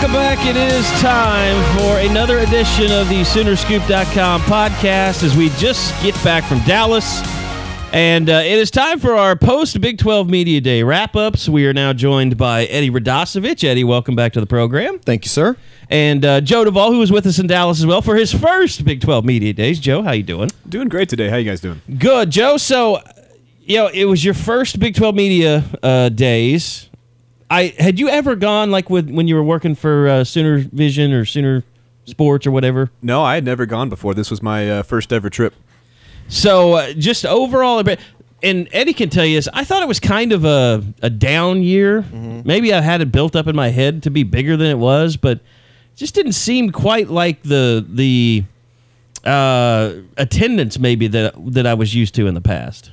Welcome back. It is time for another edition of the Soonerscoop.com podcast as we just get back from Dallas. And uh, it is time for our post Big 12 Media Day wrap ups. We are now joined by Eddie Radosevich. Eddie, welcome back to the program. Thank you, sir. And uh, Joe Duvall, who was with us in Dallas as well for his first Big 12 Media Days. Joe, how you doing? Doing great today. How you guys doing? Good, Joe. So, you know, it was your first Big 12 Media uh, Days. I had you ever gone like with when you were working for uh, Sooner Vision or Sooner Sports or whatever? No, I had never gone before. This was my uh, first ever trip. So uh, just overall, a bit- and Eddie can tell you this. I thought it was kind of a a down year. Maybe I had it built up in my head to be bigger than it was, but it just didn't seem quite like the the uh, attendance maybe that that I was used to in the past.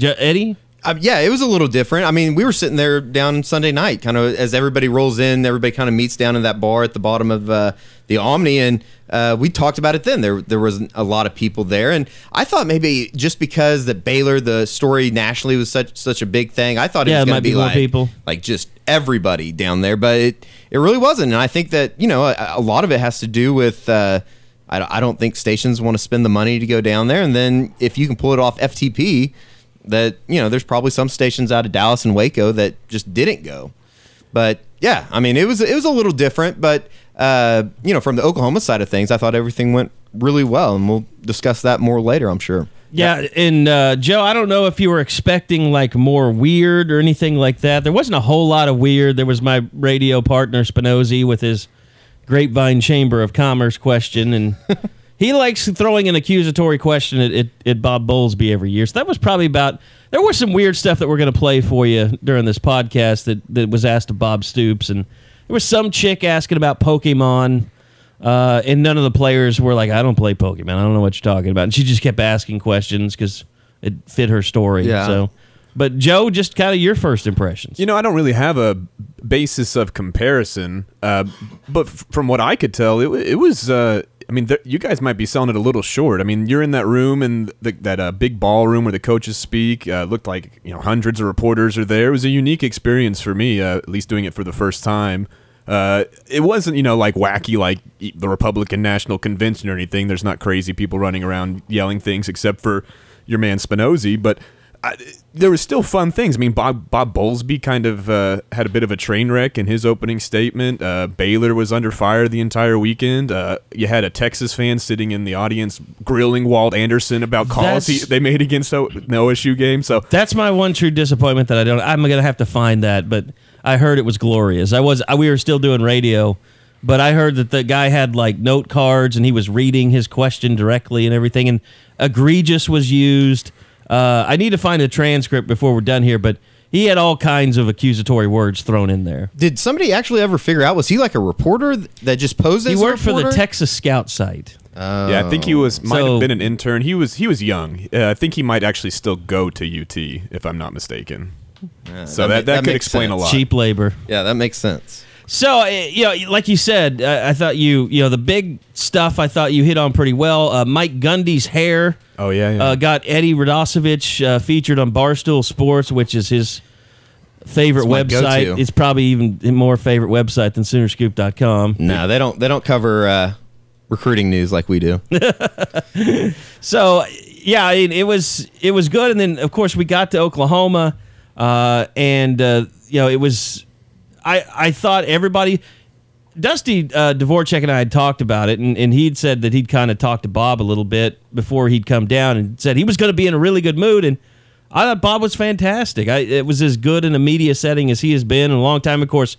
Eddie. Um, yeah, it was a little different. I mean, we were sitting there down Sunday night, kind of as everybody rolls in, everybody kind of meets down in that bar at the bottom of uh, the Omni, and uh, we talked about it then. There, there was a lot of people there, and I thought maybe just because that Baylor, the story nationally was such such a big thing, I thought it Yeah, was going might to be, be like people. like just everybody down there, but it it really wasn't, and I think that you know a, a lot of it has to do with. Uh, I I don't think stations want to spend the money to go down there, and then if you can pull it off FTP, that you know there's probably some stations out of Dallas and Waco that just didn't go. But yeah, I mean it was it was a little different, but uh, you know from the Oklahoma side of things, I thought everything went really well, and we'll discuss that more later, I'm sure. Yeah, and uh, Joe, I don't know if you were expecting like more weird or anything like that. There wasn't a whole lot of weird. There was my radio partner Spinozzi with his Grapevine Chamber of Commerce question, and he likes throwing an accusatory question at, at, at Bob Bowlesby every year. So that was probably about. There was some weird stuff that we're going to play for you during this podcast that, that was asked of Bob Stoops, and there was some chick asking about Pokemon. Uh, and none of the players were like, I don't play Pokemon. I don't know what you're talking about. And she just kept asking questions because it fit her story. Yeah. So, but Joe, just kind of your first impressions. You know, I don't really have a basis of comparison, uh, but f- from what I could tell, it, wa- it was. Uh, I mean, you guys might be selling it a little short. I mean, you're in that room and that uh, big ballroom where the coaches speak. Uh, looked like you know hundreds of reporters are there. It was a unique experience for me, uh, at least doing it for the first time. Uh, it wasn't, you know, like wacky like the Republican National Convention or anything. There's not crazy people running around yelling things, except for your man Spinozzi. But I, there was still fun things. I mean, Bob Bob Bowlesby kind of uh, had a bit of a train wreck in his opening statement. Uh, Baylor was under fire the entire weekend. Uh, you had a Texas fan sitting in the audience grilling Walt Anderson about calls he, they made against the no issue game. So That's my one true disappointment that I don't. I'm gonna have to find that, but I heard it was glorious. I was. I, we were still doing radio, but I heard that the guy had like note cards and he was reading his question directly and everything. And egregious was used. Uh, I need to find a transcript before we're done here, but he had all kinds of accusatory words thrown in there. Did somebody actually ever figure out was he like a reporter that just posed He as a worked for the? Texas Scout site. yeah, I think he was might So- have been an intern. He was he was young. Uh, I think he might actually still go to UT if I'm not mistaken. so that that, that, that could makes explain a lot. Cheap labor. Yeah, that makes sense. So, uh, you know, like you said, uh, I thought you, you know, the big stuff I thought you hit on pretty well. Uh, Mike Gundy's hair Oh yeah, yeah. uh, got Eddie Radosevich uh, featured on Barstool Sports, which is his favorite It's website. It's probably even more favorite website than Soonerscoop.com. No, they don't. They don't cover uh, recruiting news like we do. So, yeah, I mean, it was it was good, and then of course we got to Oklahoma, uh, and uh, you know it was. I I thought everybody. Dusty uh, Dvorak and I had talked about it, and, and he'd said that he'd kind of talked to Bob a little bit before he'd come down, and said he was going to be in a really good mood. And I thought Bob was fantastic. I, it was as good in a media setting as he has been in a long time. Of course,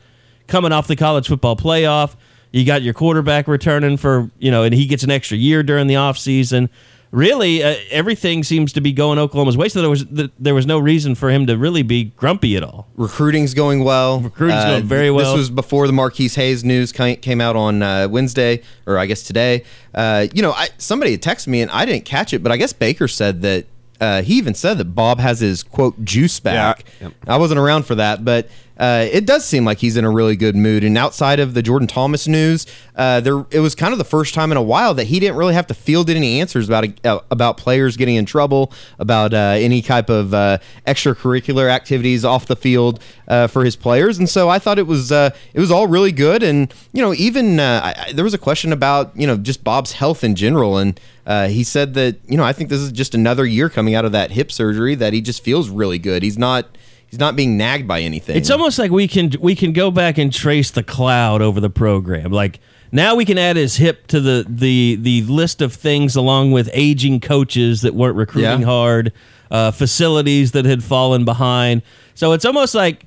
coming off the college football playoff, You got your quarterback returning for you know, and he gets an extra year during the offseason. Really, uh, everything seems to be going Oklahoma's way. So there was there was no reason for him to really be grumpy at all. Recruiting's going well. Uh, Recruiting's going very well. This was before the Marquise Hayes news came out on uh, Wednesday, or I guess today. Uh, you know, I, somebody had texted me and I didn't catch it, but I guess Baker said that uh, he even said that Bob has his quote juice back. Yeah. Yep. I wasn't around for that, but uh, it does seem like he's in a really good mood. And outside of the Jordan Thomas news, uh, there it was kind of the first time in a while that he didn't really have to field any answers about uh, about players getting in trouble, about uh, any type of uh, extracurricular activities off the field for his players. And so I thought it was it was all really good. And you know, even I- there was a question about you know just Bob's health in general, and uh, he said that you know I think this is just another year coming out of that hip surgery that he just feels really good. He's not. He's not being nagged by anything. It's almost like we can we can go back and trace the cloud over the program. Like now we can add his hip to the the the list of things along with aging coaches that weren't recruiting Yeah. hard, uh, facilities that had fallen behind. So it's almost like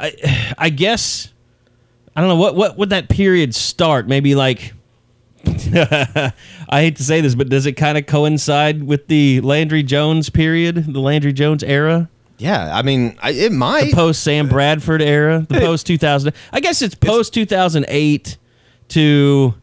I I guess I don't know what what would that period start? Maybe like I hate to say this, but does it kind of coincide with the Landry Jones period, the Landry Jones era? Yeah, I mean, I, it might. the post Sam Bradford era, the post 2000. I guess it's post 2008 to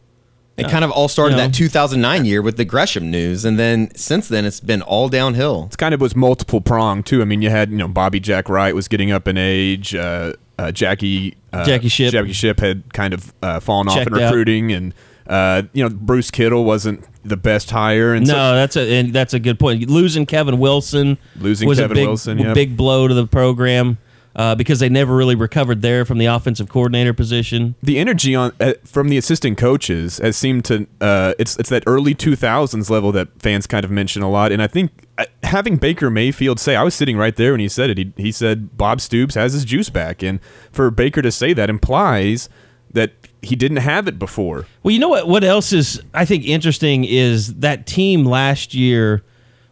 It kind of all started you know. that 2009 year with the Gresham news, and then since then it's been all downhill. It's kind of was multiple prong too. I mean, you had you know Bobby Jack Wright was getting up in age. Uh, uh, Jackie uh, Jackie Shipp. Jackie Shipp had kind of uh, fallen off Checked in out. recruiting, and uh, you know Bruce Kittle wasn't the best hire. And no, so, that's a and that's a good point. Losing Kevin Wilson Losing was Kevin a big, Wilson, yep. big blow to the program uh, because they never really recovered there from the offensive coordinator position. the energy on uh, from the assistant coaches has seemed to uh, it's it's that early 2000s level that fans kind of mention a lot and i think uh, having baker mayfield say i was sitting right there when he said it he, he said bob stoops has his juice back and for baker to say that implies that he didn't have it before Well, you know what? What else is I think interesting is that team last year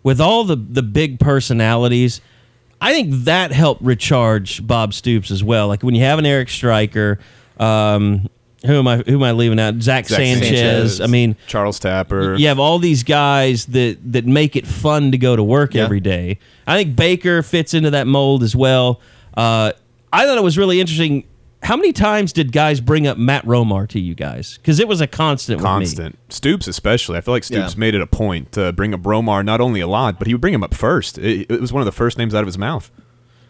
with all the the big personalities. I think that helped recharge Bob Stoops as well. Like when you have an Eric Striker, um, who am I? Who am I leaving out? Zach, Zach Sanchez. I mean, charles tapper you have all these guys that that make it fun to go to work Yeah. every day. I think Baker fits into that mold as well. Uh, I thought it was really interesting. How many times did guys bring up Matt Romar to you guys? Because it was a constant. with me. constant stoops especially i feel like stoops Yeah. made it a point to bring up romar not only a lot but he would bring him up first it, it was one of the first names out of his mouth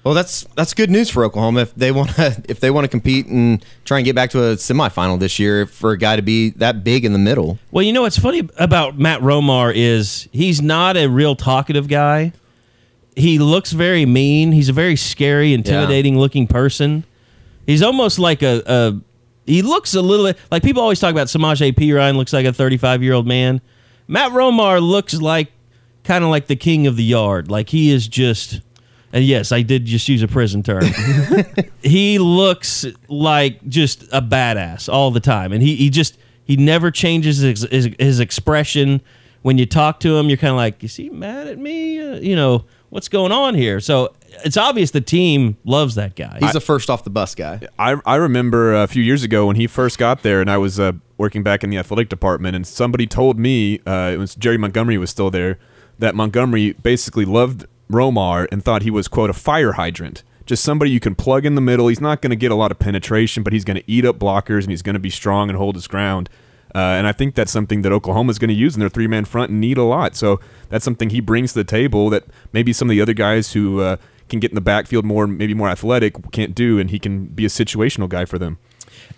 Well, that's that's good news for Oklahoma if they want to if they want to compete and try and get back to a semifinal this year for a guy to be that big in the middle. Well, you know what's funny about Matt Romar is he's not a real talkative guy. He looks very mean. He's a very scary, intimidating looking person. He's almost like a, a he looks a little like people always talk about Samaj P. Ryan looks like a 35 year old man. Matt Romar looks like kind of like the king of the yard. Like he is just and yes, I did just use a prison term. he looks like just a badass all the time, and he, he just he never changes his, his his expression. When you talk to him, you're kind of like, is he mad at me? Uh, you know what's going on here? So it's obvious the team loves that guy. He's the first off the bus guy. I, I remember a few years ago when he first got there, and I was uh, working back in the athletic department, and somebody told me uh, it was Jerry Montgomery was still there that Montgomery basically loved Romar and thought he was quote a fire hydrant, just somebody you can plug in the middle. He's not going to get a lot of penetration, but he's going to eat up blockers and he's going to be strong and hold his ground. Uh, and I think that's something that Oklahoma is going to use in their three man front and need a lot. So that's something he brings to the table that maybe some of the other guys who uh, can get in the backfield more, maybe more athletic, can't do, and he can be a situational guy for them.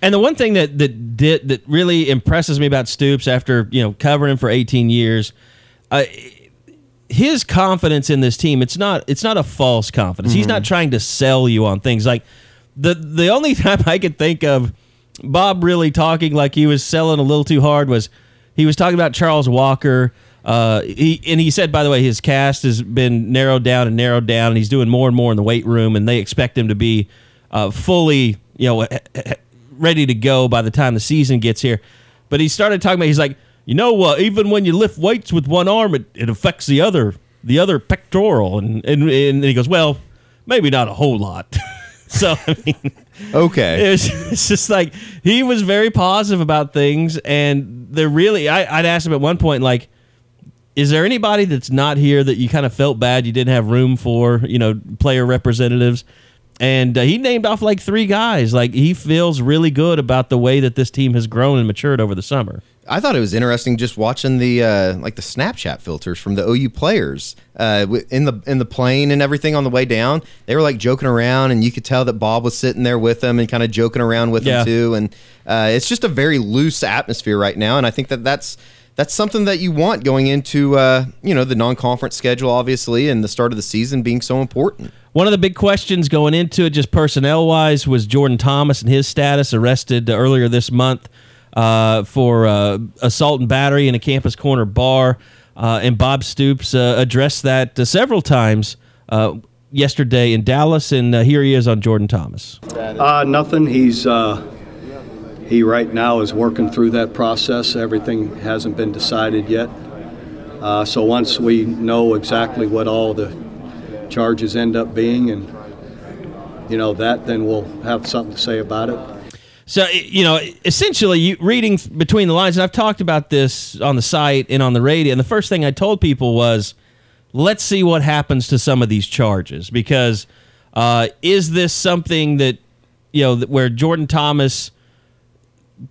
And the one thing that that did that really impresses me about Stoops after you know covering him for 18 years, uh, his confidence in this team it's not it's not a false confidence. He's not trying to sell you on things like the the only time I could think of Bob really talking like he was selling a little too hard was he was talking about Charles Walker. Uh, he and he said, by the way, his cast has been narrowed down and narrowed down, and he's doing more and more in the weight room, and they expect him to be uh, fully, you know, ready to go by the time the season gets here. But he started talking about, he's like, you know, uh, even when you lift weights with one arm, it, it affects the other, the other pectoral, and, and and he goes, well, maybe not a whole lot. So I mean, Okay. it was it's just like he was very positive about things, and they're really. I, I'd asked him at one point, like, is there anybody that's not here that you kind of felt bad you didn't have room for? You know, player representatives. And uh, he named off like three guys. Like he feels really good about the way that this team has grown and matured over the summer. I thought it was interesting just watching the uh, like the Snapchat filters from the OU players uh, in the in the plane and everything on the way down. They were like joking around, and you could tell that Bob was sitting there with them and kind of joking around with Yeah. them too. And uh, it's just a very loose atmosphere right now, and I think that that's that's something that you want going into uh, you know the non-conference schedule, obviously, and the start of the season being so important. One of the big questions going into it, just personnel wise, was Jordan Thomas and his status arrested uh, earlier this month uh, for uh, assault and battery in a campus corner bar. Uh, and Bob Stoops uh, addressed that uh, several times uh, yesterday in Dallas. And uh, here he is on Jordan Thomas. Uh, nothing. He's uh, he right now is working through that process. Everything hasn't been decided yet. Uh, so once we know exactly what all the charges end up being, and you know that, then we'll have something to say about it. So you know, essentially, you reading between the lines, and I've talked about this on the site and on the radio. And the first thing I told people was, let's see what happens to some of these charges because uh, is this something that you know where Jordan Thomas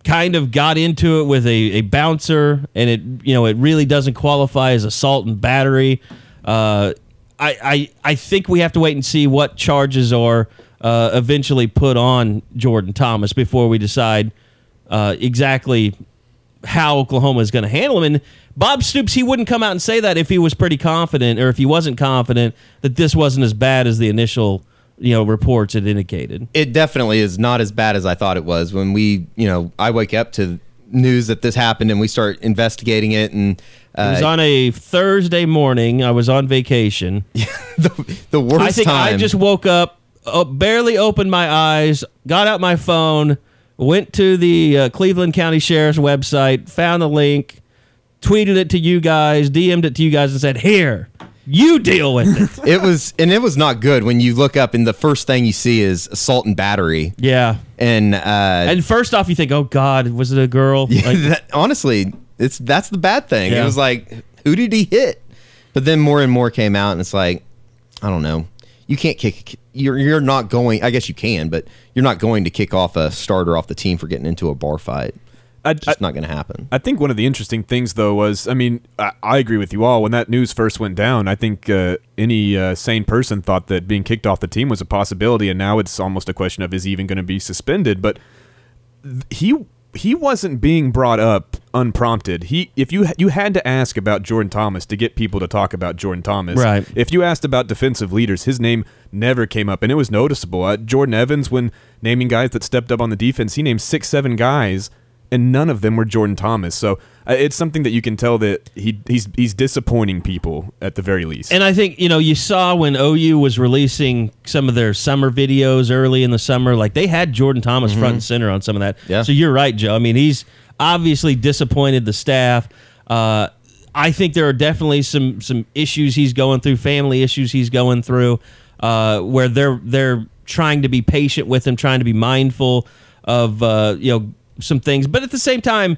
kind of got into it with a, a bouncer and it you know it really doesn't qualify as assault and battery uh, I, I I think we have to wait and see what charges are uh, eventually put on Jordan Thomas before we decide uh, exactly how Oklahoma is going to handle him. And Bob Stoops, he wouldn't come out and say that if he was pretty confident or if he wasn't confident that this wasn't as bad as the initial you know reports had indicated. it definitely is not as bad as I thought it was. When we, you know, I wake up to news that this happened and we start investigating it, and It was uh, on a Thursday morning. I was on vacation. the, the worst I think time. I just woke up, uh, barely opened my eyes, got out my phone, went to the uh, Cleveland County Sheriff's website, found the link, tweeted it to you guys, DM'd it to you guys, and said, "Here, you deal with it." it was, and it was not good when you look up and the first thing you see is assault and battery, yeah. and uh, And first off, you think, "Oh God, was it a girl?" Yeah, Like, that, honestly, it's that's the bad thing. Yeah. It was like, who did he hit? But then more and more came out, and it's like, I don't know. You can't kick. You're you're not going. I guess you can, but you're not going to kick off a starter off the team for getting into a bar fight. I, It's just not going to happen. I think one of the interesting things, though, was I mean, I, I agree with you all. When that news first went down, I think uh, any uh, sane person thought that being kicked off the team was a possibility, and now it's almost a question of is he even going to be suspended? But he he wasn't being brought up unprompted. He if you you had to ask about Jordan Thomas to get people to talk about Jordan Thomas. Right. If you asked about defensive leaders, his name never came up, and it was noticeable. Uh, Jordan Evans, when naming guys that stepped up on the defense, he named six, seven guys, and none of them were Jordan Thomas. So uh, it's something that you can tell that he he's he's disappointing people at the very least. And I think you know you saw when OU was releasing some of their summer videos early in the summer, like they had Jordan Thomas front and center on some of that. Mm-hmm. Yeah. So you're right, Joe. I mean, he's obviously disappointed the staff. Uh, I think there are definitely some some issues he's going through, family issues he's going through, uh, where they're they're trying to be patient with him, trying to be mindful of uh, you know some things, but at the same time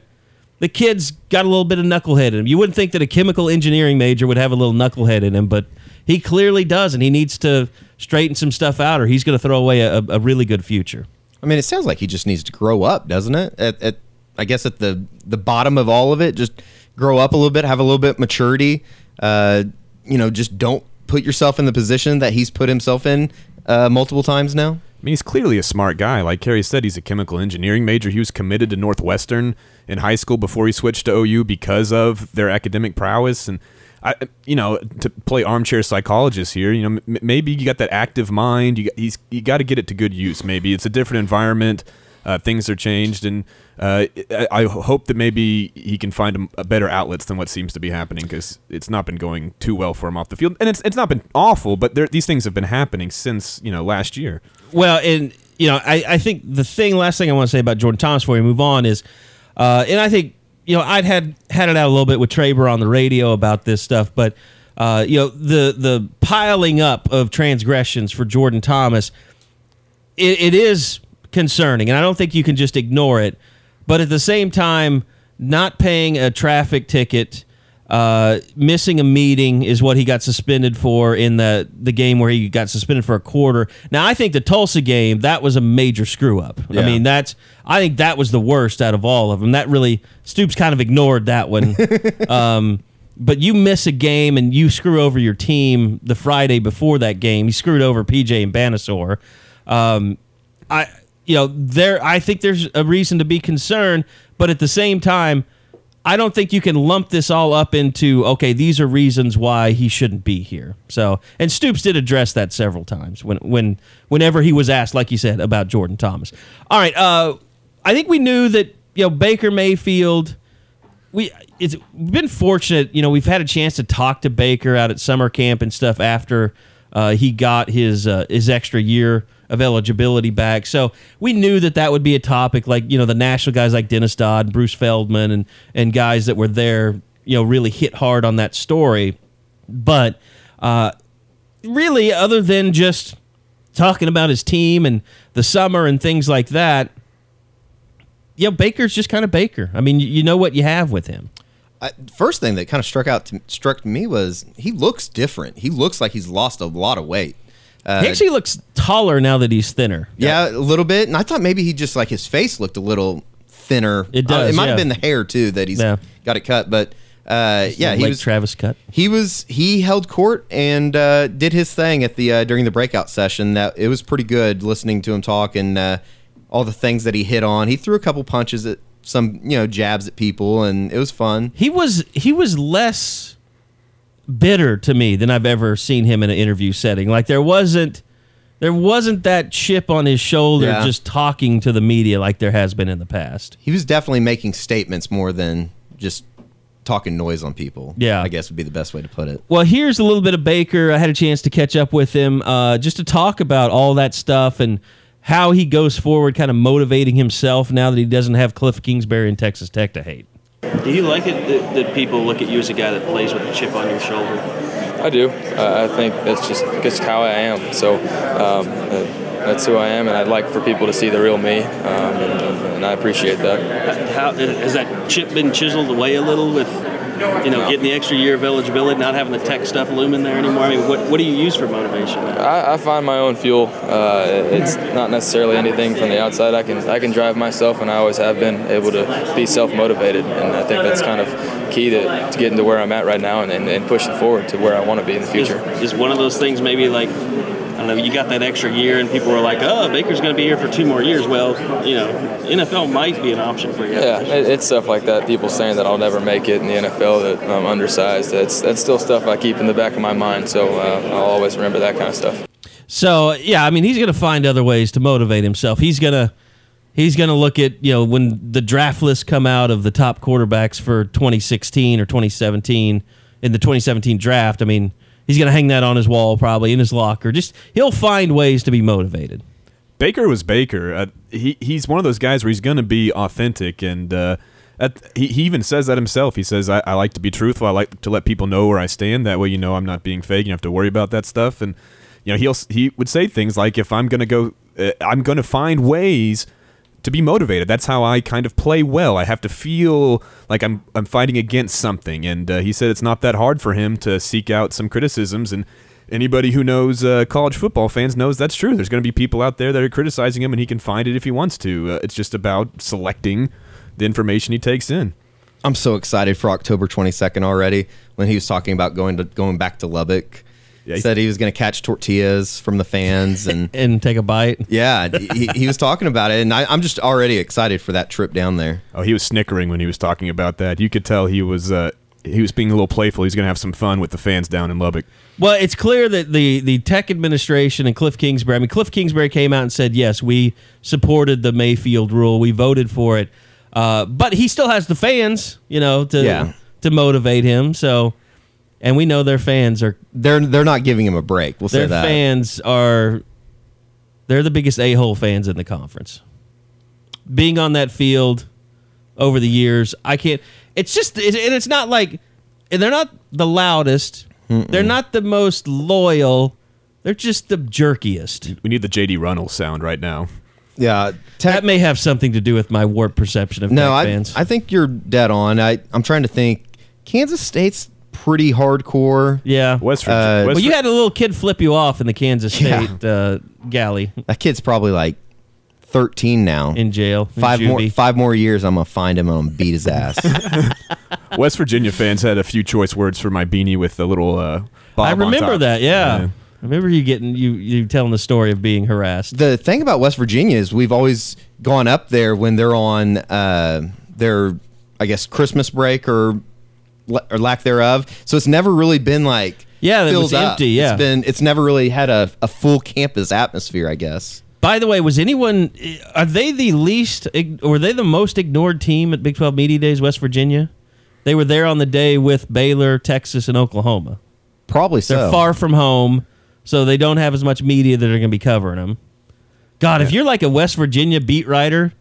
the kid's got a little bit of knucklehead in him. You wouldn't think that a chemical engineering major would have a little knucklehead in him, but he clearly does, and he needs to straighten some stuff out, or he's going to throw away a, a really good future. I mean, it sounds like he just needs to grow up, doesn't it? At, at I guess at the the bottom of all of it, just grow up a little bit, have a little bit maturity. Uh, you know, just don't put yourself in the position that he's put himself in uh, multiple times now. Mean, he's clearly a smart guy. Like Kerry said, he's a chemical engineering major. He was committed to Northwestern in high school before he switched to OU because of their academic prowess. And I, you know, to play armchair psychologist here, you know, m- maybe you got that active mind. You got, he's you got to get it to good use. Maybe it's a different environment. Uh, things are changed, and uh, I, hope that maybe he can find a, a better outlets than what seems to be happening because it's not been going too well for him off the field, and it's it's not been awful, but there, these things have been happening since you know last year. Well, and you know, I, I think the thing, last thing I want to say about Jordan Thomas before we move on is, uh, and I think you know, I'd had had it out a little bit with Traber on the radio about this stuff, but uh, you know, the the piling up of transgressions for Jordan Thomas. it, it is concerning, and I don't think you can just ignore it. But at the same time, not paying a traffic ticket, uh, missing a meeting is what he got suspended for in the the game where he got suspended for a quarter. Now, I think the Tulsa game that was a major screw up. I mean, that's I think that was the worst out of all of them. That really Stoops kind of ignored that one. um, but you miss a game and you screw over your team the Friday before that game. You screwed over PJ and Banasaur. Um, I you know there I think there's a reason to be concerned, but at the same time, I don't think you can lump this all up into okay. These are reasons why he shouldn't be here. So and Stoops did address that several times when when whenever he was asked, like you said about Jordan Thomas. All right, uh, I think we knew that you know Baker Mayfield we it's been fortunate. You know, we've had a chance to talk to Baker out at summer camp and stuff after uh, he got his uh, his extra year of eligibility back. So we knew that that would be a topic. Like you know, the national guys like Dennis Dodd, Bruce Feldman, and and guys that were there. You know, really hit hard on that story. But uh, really, other than just talking about his team and the summer and things like that. Yeah, Baker's just kind of Baker. I mean, you- you know what you have with him. I, first thing that kind of struck out to, struck me was he looks different. He looks like he's lost a lot of weight. Uh, he actually looks taller now that he's thinner. yeah, a little bit. And I thought maybe he just like his face looked a little thinner. It Uh, does, it might yeah. have been the hair too that he's Yeah. got it cut. But uh, yeah, he was Travis cut. he was he held court and uh, did his thing at the uh, during the breakout session. That it was pretty good listening to him talk and uh, all the things that he hit on. He threw a couple punches at some you know jabs at people, and it was fun. He was he was less bitter to me than I've ever seen him in an interview setting. Like there wasn't there wasn't that chip on his shoulder Yeah. just talking to the media like there has been in the past. He was definitely making statements more than just talking noise on people. Yeah. I guess would be the best way to put it. Well, here's a little bit of Baker. I had a chance to catch up with him uh, just to talk about all that stuff and how he goes forward, kind of motivating himself now that he doesn't have Cliff Kingsbury and Texas Tech to hate. Do you like it that, that people look at you as a guy that plays with a chip on your shoulder? I do. Uh, I think that's just just how I am. So um, uh, that's who I am, and I'd like for people to see the real me, um, and, and I appreciate that. How has that chip been chiseled away a little with, you know, getting the extra year of eligibility, not having the tech stuff looming there anymore? I mean, what, what do you use for motivation? I, I find my own fuel. Uh, it's not necessarily anything from the outside. I can I can drive myself, and I always have been able to be self motivated, and I think that's kind of key to, to getting to where I'm at right now and, and, and pushing forward to where I want to be in the Is, future. is one of those things maybe like, I don't know, you got that extra year and people were like, oh, Baker's going to be here for two more years. Well, you know, NFL might be an option for you. Yeah, it's stuff like that. People saying that I'll never make it in the NFL, that I'm undersized. That's that's still stuff I keep in the back of my mind. So uh, I'll always remember that kind of stuff. So yeah, I mean, he's going to find other ways to motivate himself. He's gonna he's gonna look at you know when the draft lists come out of the top quarterbacks for 2016 or 2017 in the 2017 draft. I mean, he's gonna hang that on his wall probably in his locker. Just he'll find ways to be motivated. Baker was Baker. Uh, he he's one of those guys where he's going to be authentic, and uh, at, he he even says that himself. He says, I, "I like to be truthful. I like to let people know where I stand. That way, you know, I'm not being fake. You don't have to worry about that stuff." And you know, he'll he would say things like, "If I'm going to go, uh, I'm going to find ways." To be motivated, that's how I kind of play well. I have to feel like I'm I'm fighting against something, and uh, he said it's not that hard for him to seek out some criticisms. And anybody who knows uh, college football fans knows that's true. There's going to be people out there that are criticizing him, and he can find it if he wants to. Uh, it's just about selecting the information he takes in. I'm so excited for October 22nd already. When he was talking about going to going back to Lubbock, Yeah, he- said he was going to catch tortillas from the fans, and And take a bite. yeah, he, he was talking about it, and I, I'm just already excited for that trip down there. Oh, he was snickering when he was talking about that. You could tell he was uh, he was being a little playful. He's going to have some fun with the fans down in Lubbock. Well, it's clear that the the Tech administration and Cliff Kingsbury. I mean, Cliff Kingsbury came out and said, "Yes, we supported the Mayfield rule. We voted for it." Uh, but he still has the fans, you know, to Yeah. to motivate him. So, and we know their fans are They're they're not giving him a break. We'll say their that. fans are they're the biggest a hole fans in the conference. Being on that field over the years, I can't. It's just, it, and it's not like, and they're not the loudest. They're not the most loyal. They're just the jerkiest. We need the JD Runnels sound right now. Yeah, That may have something to do with my warped perception of no, Tech I, fans. I think you're dead on. I I'm trying to think. Kansas State's pretty hardcore. yeah. West Virginia. Uh, West well, you had a little kid flip you off in the Kansas Yeah. State uh, galley That kid's probably like 13 now. in jail. in five more five more years, I'm gonna find him and I'm gonna beat his ass. West Virginia fans had a few choice words for my beanie with the little. Uh, bob I on remember top. that. Yeah. I remember you getting you you telling the story of being harassed. the thing about West Virginia is we've always gone up there when they're on uh, their, I guess, Christmas break or or lack thereof. So it's never really been like Yeah, it was up. empty, yeah. it's been it's never really had a, a full campus atmosphere. I guess. By the way, was anyone eh, are they the least or were they the most ignored team at Big 12 Media Days West Virginia? They were there on the day with Baylor, Texas and Oklahoma. Probably They're so. far from home, so they don't have as much media that are going to be covering them. God, if you're like a West Virginia beat writer,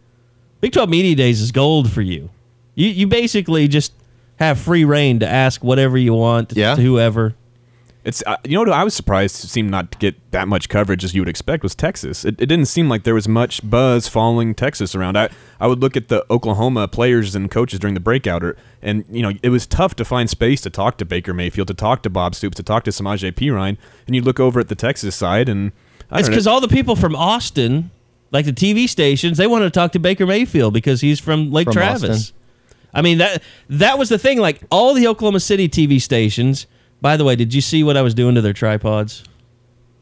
Big 12 Media Days is gold for you. You you basically just have free reign to ask whatever you want Yeah. to whoever. It's uh, you know what I was surprised to seem not to get that much coverage as you would expect was Texas. It, it didn't seem like there was much buzz following Texas around. I I would look at the Oklahoma players and coaches during the breakout, or, and you know it was tough to find space to talk to Baker Mayfield, to talk to Bob Stoops, to talk to Samaje Perine, and you look over at the Texas side, and I It's don't know. because all the people from Austin, like the TV stations, they wanted to talk to Baker Mayfield because he's from Lake From Travis. Austin. I mean that that was the thing. Like all the Oklahoma City TV stations. By the way, did you see what I was doing to their tripods?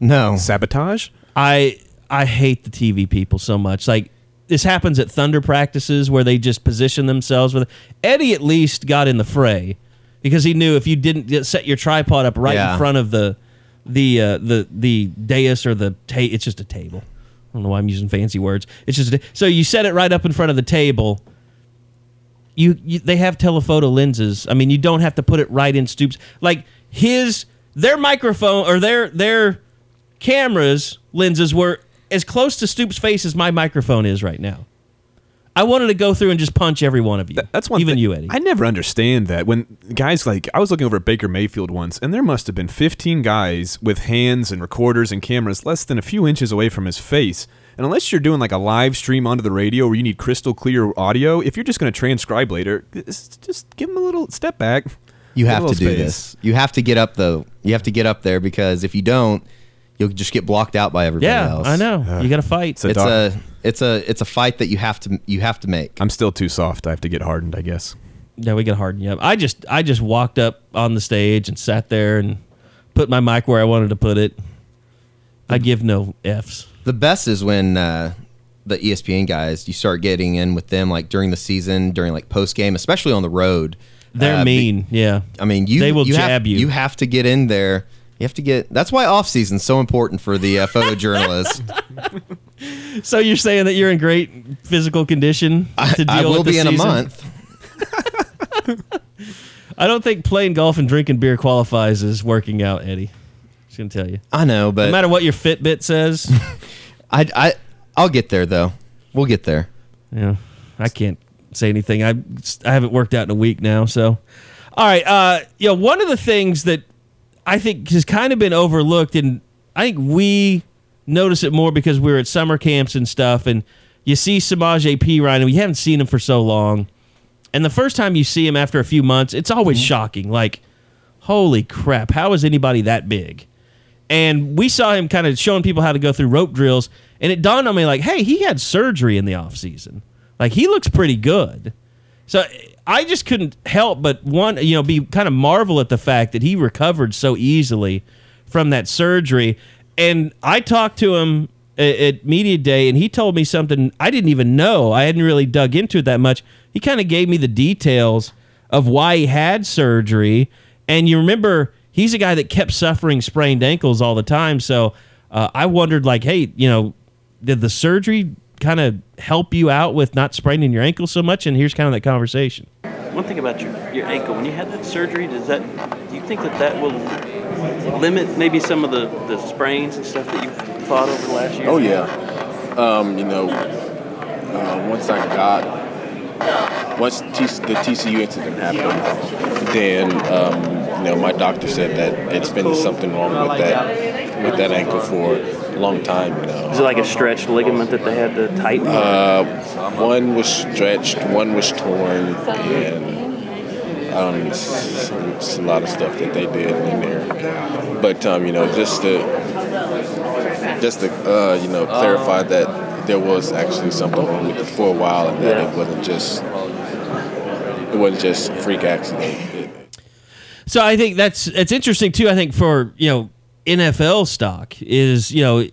no. sabotage. I I hate the TV people so much. Like this happens at Thunder practices where they just position themselves with Eddie at least got in the fray because he knew if you didn't set your tripod up right Yeah. in front of the the uh, the the dais or the ta- it's just a table. I don't know why I'm using fancy words. It's just a, so you set it right up in front of the table. You, you they have telephoto lenses. I mean, you don't have to put it right in Stoops. Like his their microphone or their their cameras lenses were as close to Stoops' face as my microphone is right now. I wanted to go through and just punch every one of you. That's one even thing. you, Eddie. I never understand that when guys like I was looking over at Baker Mayfield once, and there must have been 15 guys with hands and recorders and cameras less than a few inches away from his face. And unless you're doing like a live stream onto the radio where you need crystal clear audio, if you're just going to transcribe later, just just give them a little step back. You have to do space. this. You have to get up though. You have to get up there because if you don't, you'll just get blocked out by everybody yeah, else. I know. you got to fight. So- It's Dog. a it's a it's a fight that you have to you have to make. I'm still too soft. I have to get hardened, I guess. Yeah, we get hardened. Yeah, I just I just walked up on the stage and sat there and put my mic where I wanted to put it. I give no f's. The best is when uh, the ESPN guys you start getting in with them like during the season, during like post game, especially on the road. They're Uh, be- mean. yeah, I mean, you They will you have, jab you. You have to get in there. You have to get. That's why off season's so important for the uh, photojournalist. So you're saying that you're in great physical condition to deal I will with the be in a month. I don't think playing golf and drinking beer qualifies as working out, Eddie. Gonna tell you. I know, but No matter what your Fitbit says, I I I'll get there though. We'll get there. yeah, I can't say anything. I I haven't worked out in a week now, so. All right, uh, you know, one of the things that I think has kind of been overlooked, and I think we notice it more because we're at summer camps and stuff, and you see Samaj P. Ryan, and we haven't seen him for so long. And the first time you see him after a few months, it's always shocking. Like, holy crap, how is anybody that big? And we saw him kind of showing people how to go through rope drills, and it dawned on me like, hey, he had surgery in the off season Like, he looks pretty good. So I just couldn't help but one, you know, be kind of marvel at the fact that he recovered so easily from that surgery. And I talked to him at, at media day, and he told me something I didn't even know. I hadn't really dug into it that much. He kind of gave me the details of why he had surgery. And you remember, he's a guy that kept suffering sprained ankles all the time. So uh, I wondered, like, hey, you know, did the surgery kind of help you out with not spraining your ankle so much? And here's kind of that conversation. One thing about your, your ankle, when you had that surgery, does that do you think that that will limit maybe some of the, the sprains and stuff that you fought over the last year? Oh yeah. Um, you know, uh, once I got once T- the TCU incident happened, then um, you know, my doctor said that it's been something wrong with that with that ankle for a long time. You know. Is it like a stretched ligament that they had to tighten? Uh, one was stretched, one was torn, and um, it's, it's a lot of stuff that they did in there. But um, you know, just to just to uh, you know clarify that there was actually something wrong with it for a while, and that it wasn't just it wasn't just freak accident. So I think that's it's interesting too. I think for you know NFL stock is you know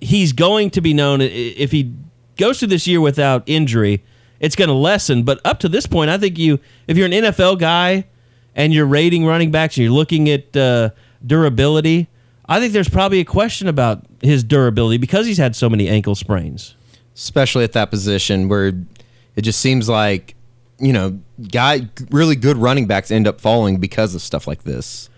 he's going to be known if he goes through this year without injury, it's going to lessen. But up to this point, I think you if you're an NFL guy and you're rating running backs and you're looking at uh, durability, I think there's probably a question about his durability because he's had so many ankle sprains. especially at that position where it just seems like you know guy really good running backs end up falling because of stuff like this.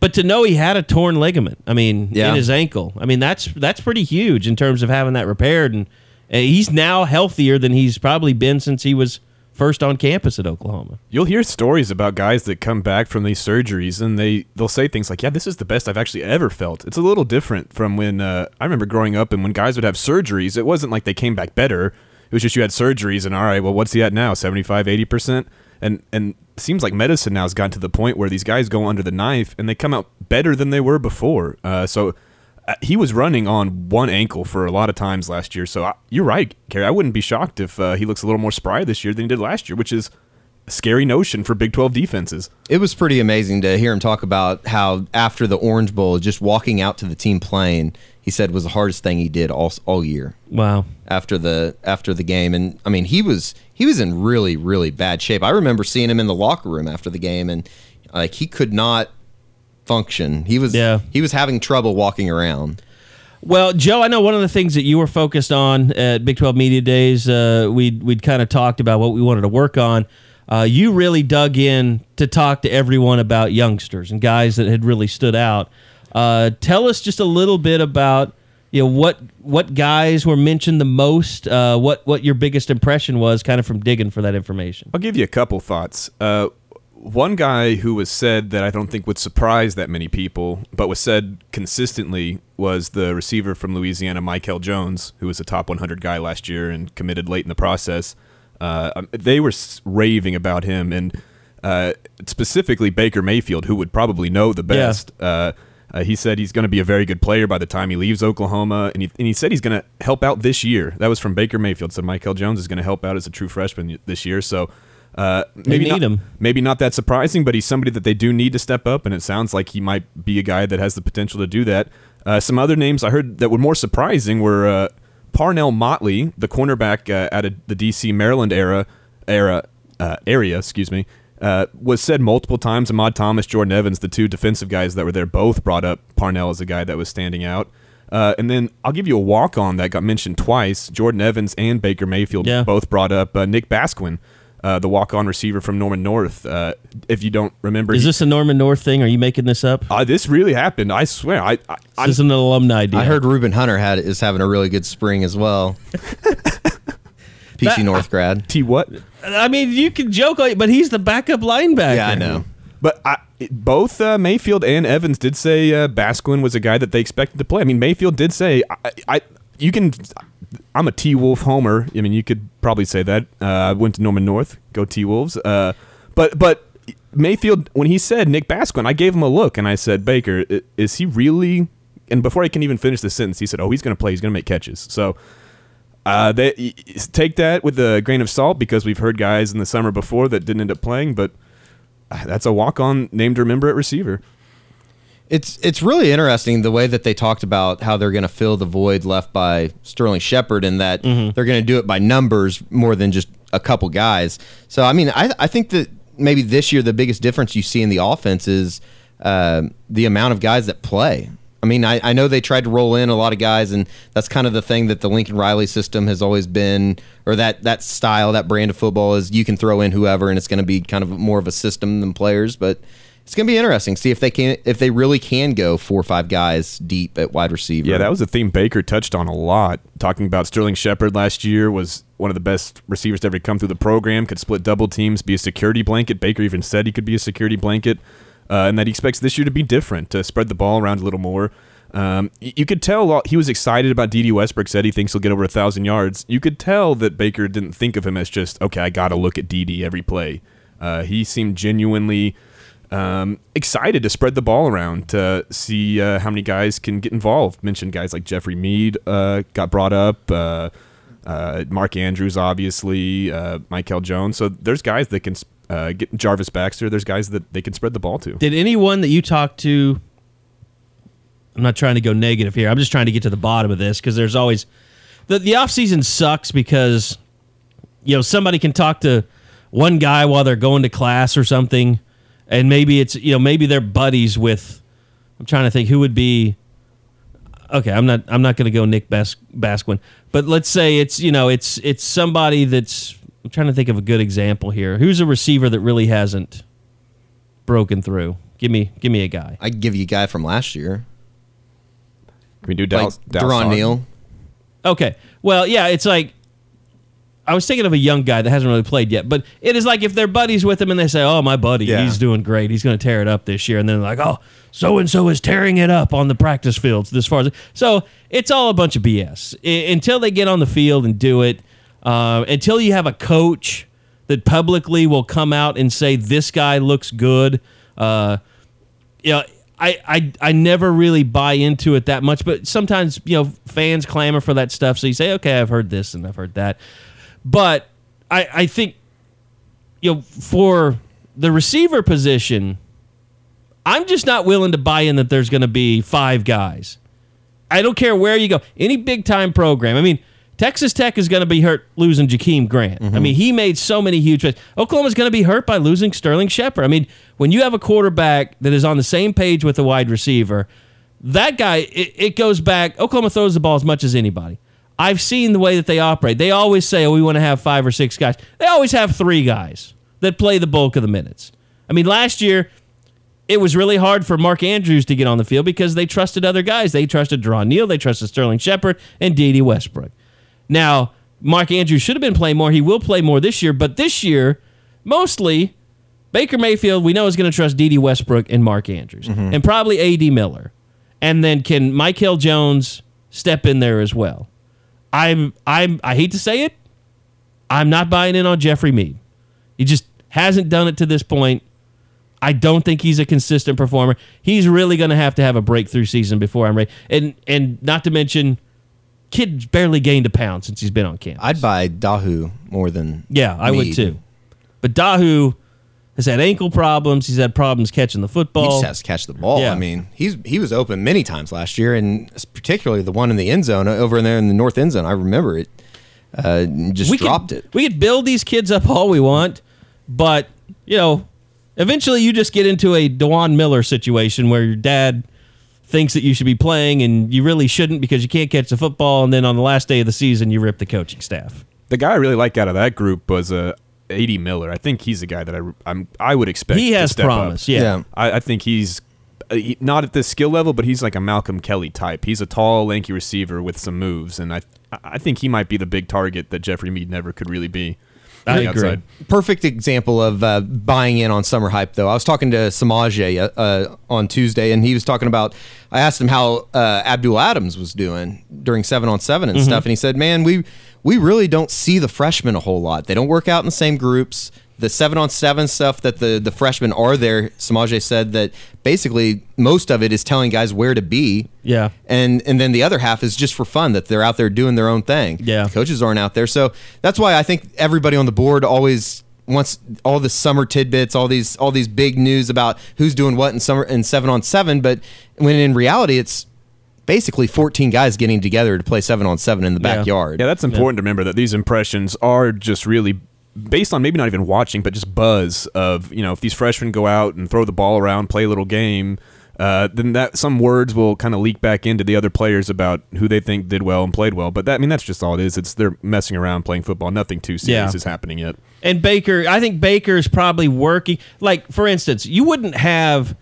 But to know he had a torn ligament, I mean, Yeah. in his ankle, I mean that's that's pretty huge in terms of having that repaired, and uh, he's now healthier than he's probably been since he was first on campus at Oklahoma. You'll hear stories about guys that come back from these surgeries and they they'll say things like, "Yeah, this is the best I've actually ever felt." It's a little different from when uh, I remember growing up and when guys would have surgeries, it wasn't like they came back better. It was just you had surgeries and all right, well, what's he at now? 75, 80%? And and seems like medicine now has gotten to the point where these guys go under the knife and they come out better than they were before. Uh, so he was running on one ankle for a lot of times last year. So I, you're right, Kerry. I wouldn't be shocked if uh, he looks a little more spry this year than he did last year, which is a scary notion for Big 12 defenses. It was pretty amazing to hear him talk about how after the Orange Bowl, just walking out to the team playing, he said was the hardest thing he did all all year. Wow. After the after the game, and I mean he was he was in really really bad shape. I remember seeing him in the locker room after the game, and like he could not function. He was Yeah. he was having trouble walking around. Well, Joe, I know one of the things that you were focused on at Big 12 Media Days, uh, we'd, we'd kind of talked about what we wanted to work on. Uh, you really dug in to talk to everyone about youngsters and guys that had really stood out. Uh, tell us just a little bit about you know what what guys were mentioned the most. Uh, what what your biggest impression was, kind of from digging for that information. I'll give you a couple thoughts. One guy who was said that I don't think would surprise that many people, but was said consistently, was the receiver from Louisiana, Mykel Jones, who was a top 100 guy last year and committed late in the process. Uh, um, they were raving about him, and uh, specifically Baker Mayfield, who would probably know the Yeah. best. Uh, uh, he said he's going to be a very good player by the time he leaves Oklahoma, and he, and he said he's going to help out this year. That was from Baker Mayfield. So Mykel Jones is going to help out as a true freshman this year. So uh, maybe not, him. maybe not that surprising, but he's somebody that they do need to step up, and it sounds like he might be a guy that has the potential to do that. Uh, some other names I heard that were more surprising were uh, Parnell Motley, the cornerback uh, out of the D.C. Maryland era era uh, area, excuse me, uh, was said multiple times. Ahmad Thomas, Jordan Evans, the two defensive guys that were there, both brought up Parnell as a guy that was standing out. Uh, and then I'll give you a walk on that got mentioned twice. Jordan Evans and Baker Mayfield Yeah. both brought up uh, Nick Basquine, uh, the walk on receiver from Norman North. Uh, if you don't remember, Is he- this a Norman North thing? Are you making this up? uh, this really happened. I swear. I, I, I This is an alumni deal. I heard Ruben Hunter had is having a really good spring as well. PC North grad. T what? I mean, you can joke, but he's the backup linebacker. Yeah, I know. But I, both uh, Mayfield and Evans did say uh, Basquine was a guy that they expected to play. I mean, Mayfield did say, I, I you can. I'm a T Wolf homer. I mean, you could probably say that. Uh, I went to Norman North. Go T Wolves. Uh, but but Mayfield, when he said Nick Basquine, I gave him a look and I said, Baker, is he really? And before I can even finish the sentence, he said, "Oh, he's going to play. He's going to make catches." So. Uh, they take that with a grain of salt because we've heard guys in the summer before that didn't end up playing, but uh, that's a walk-on name to remember at receiver. It's it's really interesting the way that they talked about how they're going to fill the void left by Sterling Shepard and that Mm-hmm. they're going to do it by numbers more than just a couple guys. So I mean, I I think that maybe this year the biggest difference you see in the offense is uh, the amount of guys that play. I mean, I, I know they tried to roll in a lot of guys, and that's kind of the thing that the Lincoln Riley system has always been, or that that style, that brand of football is you can throw in whoever, and it's going to be kind of more of a system than players. But it's going to be interesting. See if they can, if they really can go four or five guys deep at wide receiver. Yeah, that was a theme Baker touched on a lot, talking about Sterling Shepard last year was one of the best receivers to ever come through the program, could split double teams, be a security blanket. Baker even said he could be a security blanket. uh, and that he expects this year to be different, to spread the ball around a little more. Um, you could tell he was excited about Dede Westbrook. Said he thinks he'll get over a thousand yards. You could tell that Baker didn't think of him as just okay. I got to look at Dede every play. Uh, he seemed genuinely um, excited to spread the ball around to see uh, how many guys can get involved. Mentioned guys like Jeffery Mead uh, got brought up. Uh, uh, Mark Andrews, obviously, uh, Mykel Jones. So there's guys that can uh, get Jarvis Baxter. There's guys that they can spread the ball to. Did anyone that you talked to? I'm not trying to go negative here. I'm just trying to get to the bottom of this because there's always the the off season sucks because you know somebody can talk to one guy while they're going to class or something, and maybe it's you know maybe they're buddies with. I'm trying to think who would be. Okay, I'm not. I'm not going to go Nick Bas- Basquine, but let's say it's you know it's it's somebody that's. I'm trying to think of a good example here. Who's a receiver that really hasn't broken through? Give me give me a guy. I'd give you a guy from last year. Can we do Like Dallas? Dallas Durron Neal. Okay. Well, yeah, it's like I was thinking of a young guy that hasn't really played yet, but it is like if they're buddies with him and they say, "Oh, my buddy, Yeah. he's doing great. He's going to tear it up this year," and then they're like, "Oh, so and so is tearing it up on the practice fields." This far, so it's all a bunch of BS I- until they get on the field and do it. Uh, until you have a coach that publicly will come out and say this guy looks good. Uh, you know, I, I I never really buy into it that much, but sometimes you know fans clamor for that stuff. So you say, okay, I've heard this and I've heard that, but I I think you know for the receiver position, I'm just not willing to buy in that there's going to be five guys. I don't care where you go, any big time program. I mean. Texas Tech is going to be hurt losing Jakeem Grant. I mm-hmm. mean, he made so many huge plays. Oklahoma's going to be hurt by losing Sterling Shepard. I mean, when you have a quarterback that is on the same page with the wide receiver, that guy, it, it goes back. Oklahoma throws the ball as much as anybody. I've seen the way that they operate. They always say, oh, we want to have five or six guys. They always have three guys that play the bulk of the minutes. I mean, last year, it was really hard for Mark Andrews to get on the field because they trusted other guys. They trusted Durron Neal, they trusted Sterling Shepard, and Dede Westbrook. Now, Mark Andrews should have been playing more. He will play more this year, but this year, mostly, Baker Mayfield, we know, is going to trust Dede Westbrook and Mark Andrews, mm-hmm. and probably A.D. Miller. And then can Mykel Jones step in there as well? I'm, I'm, I hate to say it, I'm not buying in on Jeffery Mead. He just hasn't done it to this point. I don't think he's a consistent performer. He's really going to have to have a breakthrough season before I'm ready. And and not to mention, kid barely gained a pound since he's been on campus. I'd buy Dahu more than yeah, I would too. But Dahu has had ankle problems. He's had problems catching the football. He football. just has to catch the ball. Yeah. I mean, he's he was open many times last year, and particularly the one in the end zone over there in the north end zone. I remember it. Uh, just we dropped could, it. We could build these kids up all we want, but you know, eventually you just get into a Dewan Miller situation where your dad thinks that you should be playing and you really shouldn't because you can't catch the football, and then on the last day of the season you rip the coaching staff. The guy I really like out of that group was uh, A.D. Miller. I think he's a guy that I I'm, I would expect. He to has step up. promise, yeah. Yeah. I, I think he's uh, he- not at this skill level, but he's like a Malcolm Kelly type. He's a tall, lanky receiver with some moves, and I I think he might be the big target that Jeffery Mead never could really be. On the outside. Perfect example of uh, buying in on summer hype, though. I was talking to Samaje uh, uh, on Tuesday, and he was talking about. I asked him how uh, Abdul Adams was doing during seven on seven and Mhm. stuff, and he said, "Man, we we really don't see the freshmen a whole lot. They don't work out in the same groups. The seven on seven stuff that the the freshmen are there." Samaje said that basically most of it is telling guys where to be. Yeah. and and then the other half is just for fun that they're out there doing their own thing. Yeah. coaches aren't out there, so that's why I think everybody on the board always wants all the summer tidbits, all these all these big news about who's doing what in summer in seven on seven. But when in reality, it's basically 14 guys getting together to play seven on seven in the backyard. Yeah, that's important to remember that these impressions are just really based on maybe not even watching, but just buzz of you know if these freshmen go out and throw the ball around, play a little game. Uh, then that some words will kind of leak back into the other players about who they think did well and played well. But that I mean that's just all it is. It's they're messing around playing football. Nothing too serious Yeah. is happening yet. And Baker, I think Baker is probably working. Like for instance, you wouldn't have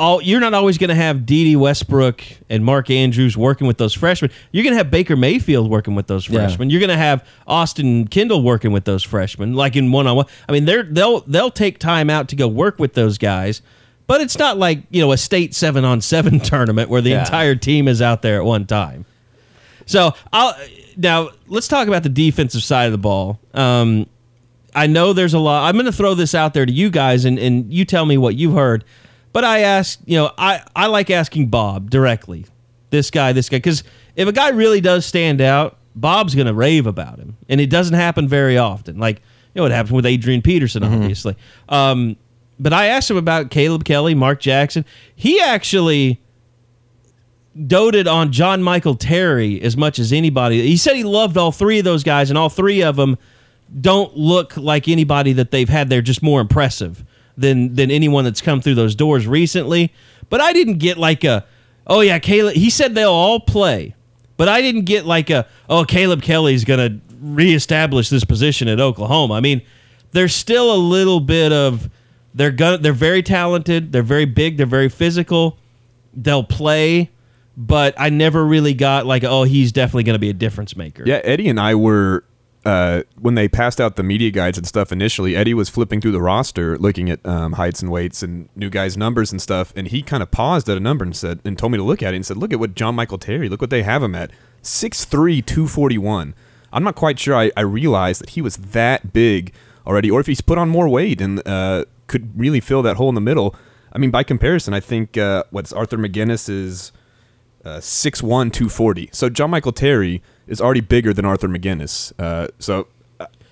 all. You're not always going to have Dede Westbrook and Mark Andrews working with those freshmen. You're going to have Baker Mayfield working with those Yeah. freshmen. You're going to have Austin Kendall working with those freshmen, like in one on one. I mean, they're they'll they'll take time out to go work with those guys. but it's not like you know a state seven on seven tournament where the Yeah. entire team is out there at one time. So I'll now let's talk about the defensive side of the ball. Um, I know there's a lot. I'm going to throw this out there to you guys, and, and you tell me what you've heard. But I asked, you know, I, I like asking Bob directly, this guy, this guy, because if a guy really does stand out, Bob's going to rave about him, and it doesn't happen very often. Like you know what happened with Adrian Peterson, obviously. Um, but I asked him about Caleb Kelly, Mark Jackson. He actually doted on John Michael Terry as much as anybody. He said he loved all three of those guys, and all three of them don't look like anybody that they've had. They're just more impressive than than anyone that's come through those doors recently. But I didn't get like a, oh yeah, Caleb. He said they'll all play, but I didn't get like a, oh Caleb Kelly's gonna reestablish this position at Oklahoma. I mean, there's still a little bit of they're gonna they're very talented. They're very big. They're very physical. They'll play. But I never really got like, oh, he's definitely going to be a difference maker. Yeah, Eddie and I were uh, when they passed out the media guides and stuff initially. Eddie was flipping through the roster, looking at um, heights and weights and new guys' numbers and stuff, and he kind of paused at a number and said, and told me to look at it and said, "Look at what John Michael Terry. Look what they have him at 6'3", 241. I'm not quite sure. I, I realized that he was that big already, or if he's put on more weight and uh, could really fill that hole in the middle. I mean, by comparison, I think uh, what's Arthur McGinnis is uh, 6'1", 240. So John Michael Terry is already bigger than Arthur McGinnis. Uh, so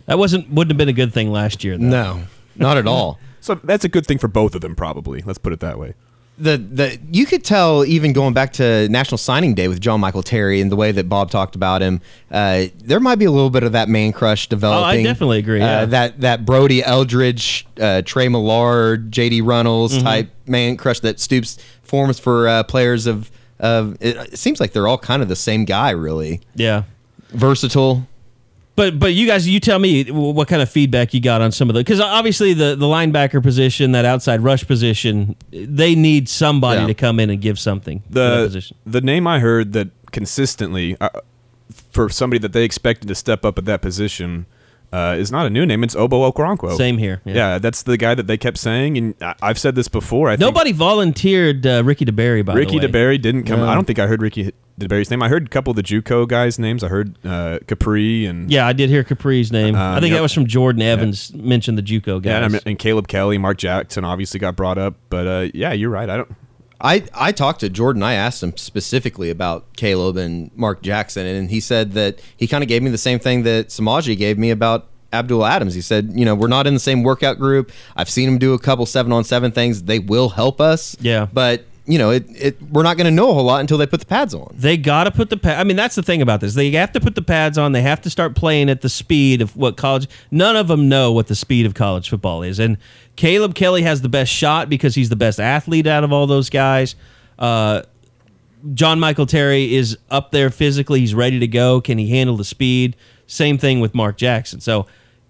That wasn't wouldn't have been a good thing last year. Though. No, not at all. so that's a good thing for both of them, probably. Let's put it that way. the the you could tell even going back to National Signing Day with John Michael Terry and the way that Bob talked about him, uh, there might be a little bit of that man crush developing. Oh, I definitely agree, Uh, yeah. that that Brody Eldridge, uh, Trey Millard, J.D. Runnels Mm-hmm. type man crush that Stoops forms for uh, players of of. It, it seems like they're all kind of the same guy, really Yeah. versatile. But but you guys, you tell me what kind of feedback you got on some of the because obviously the the linebacker position, that outside rush position, they need somebody Yeah. to come in and give something. for that The position. the name I heard that consistently uh, for somebody that they expected to step up at that position uh, is not a new name. It's Ogbo Okoronkwo. Same here. Yeah. Yeah. that's the guy that they kept saying, and I- I've said this before. I think Nobody volunteered uh, Ricky DeBerry by Ricky the way. Ricky Deberry didn't come. No. I don't think I heard Ricky DeBerry's name. I heard a couple of the JUCO guys' names. I heard uh, Capri and Yeah, I did hear Capri's name. I Um, think yep. that was from Jordan Evans. Mentioned the JUCO guys. Yeah, and, and Caleb Kelly, Mark Jackson obviously got brought up, but uh, yeah, you're right. I don't. I, I talked to Jordan. I asked him specifically about Caleb and Mark Jackson, and he said that he kind of gave me the same thing that Samaje gave me about Abdul Adams. He said, you know, we're not in the same workout group. I've seen him do a couple seven on seven things. They will help us. Yeah. But, you know, it, it we're not going to know a whole lot until they put the pads on. They got to put the pad. I mean, that's the thing about this. They have to put the pads on. They have to start playing at the speed of what college. None of them know what the speed of college football is. And Caleb Kelly has the best shot because he's the best athlete out of all those guys. Uh, John Michael Terry is up there physically. He's ready to go. Can he handle the speed? Same thing with Mark Jackson. So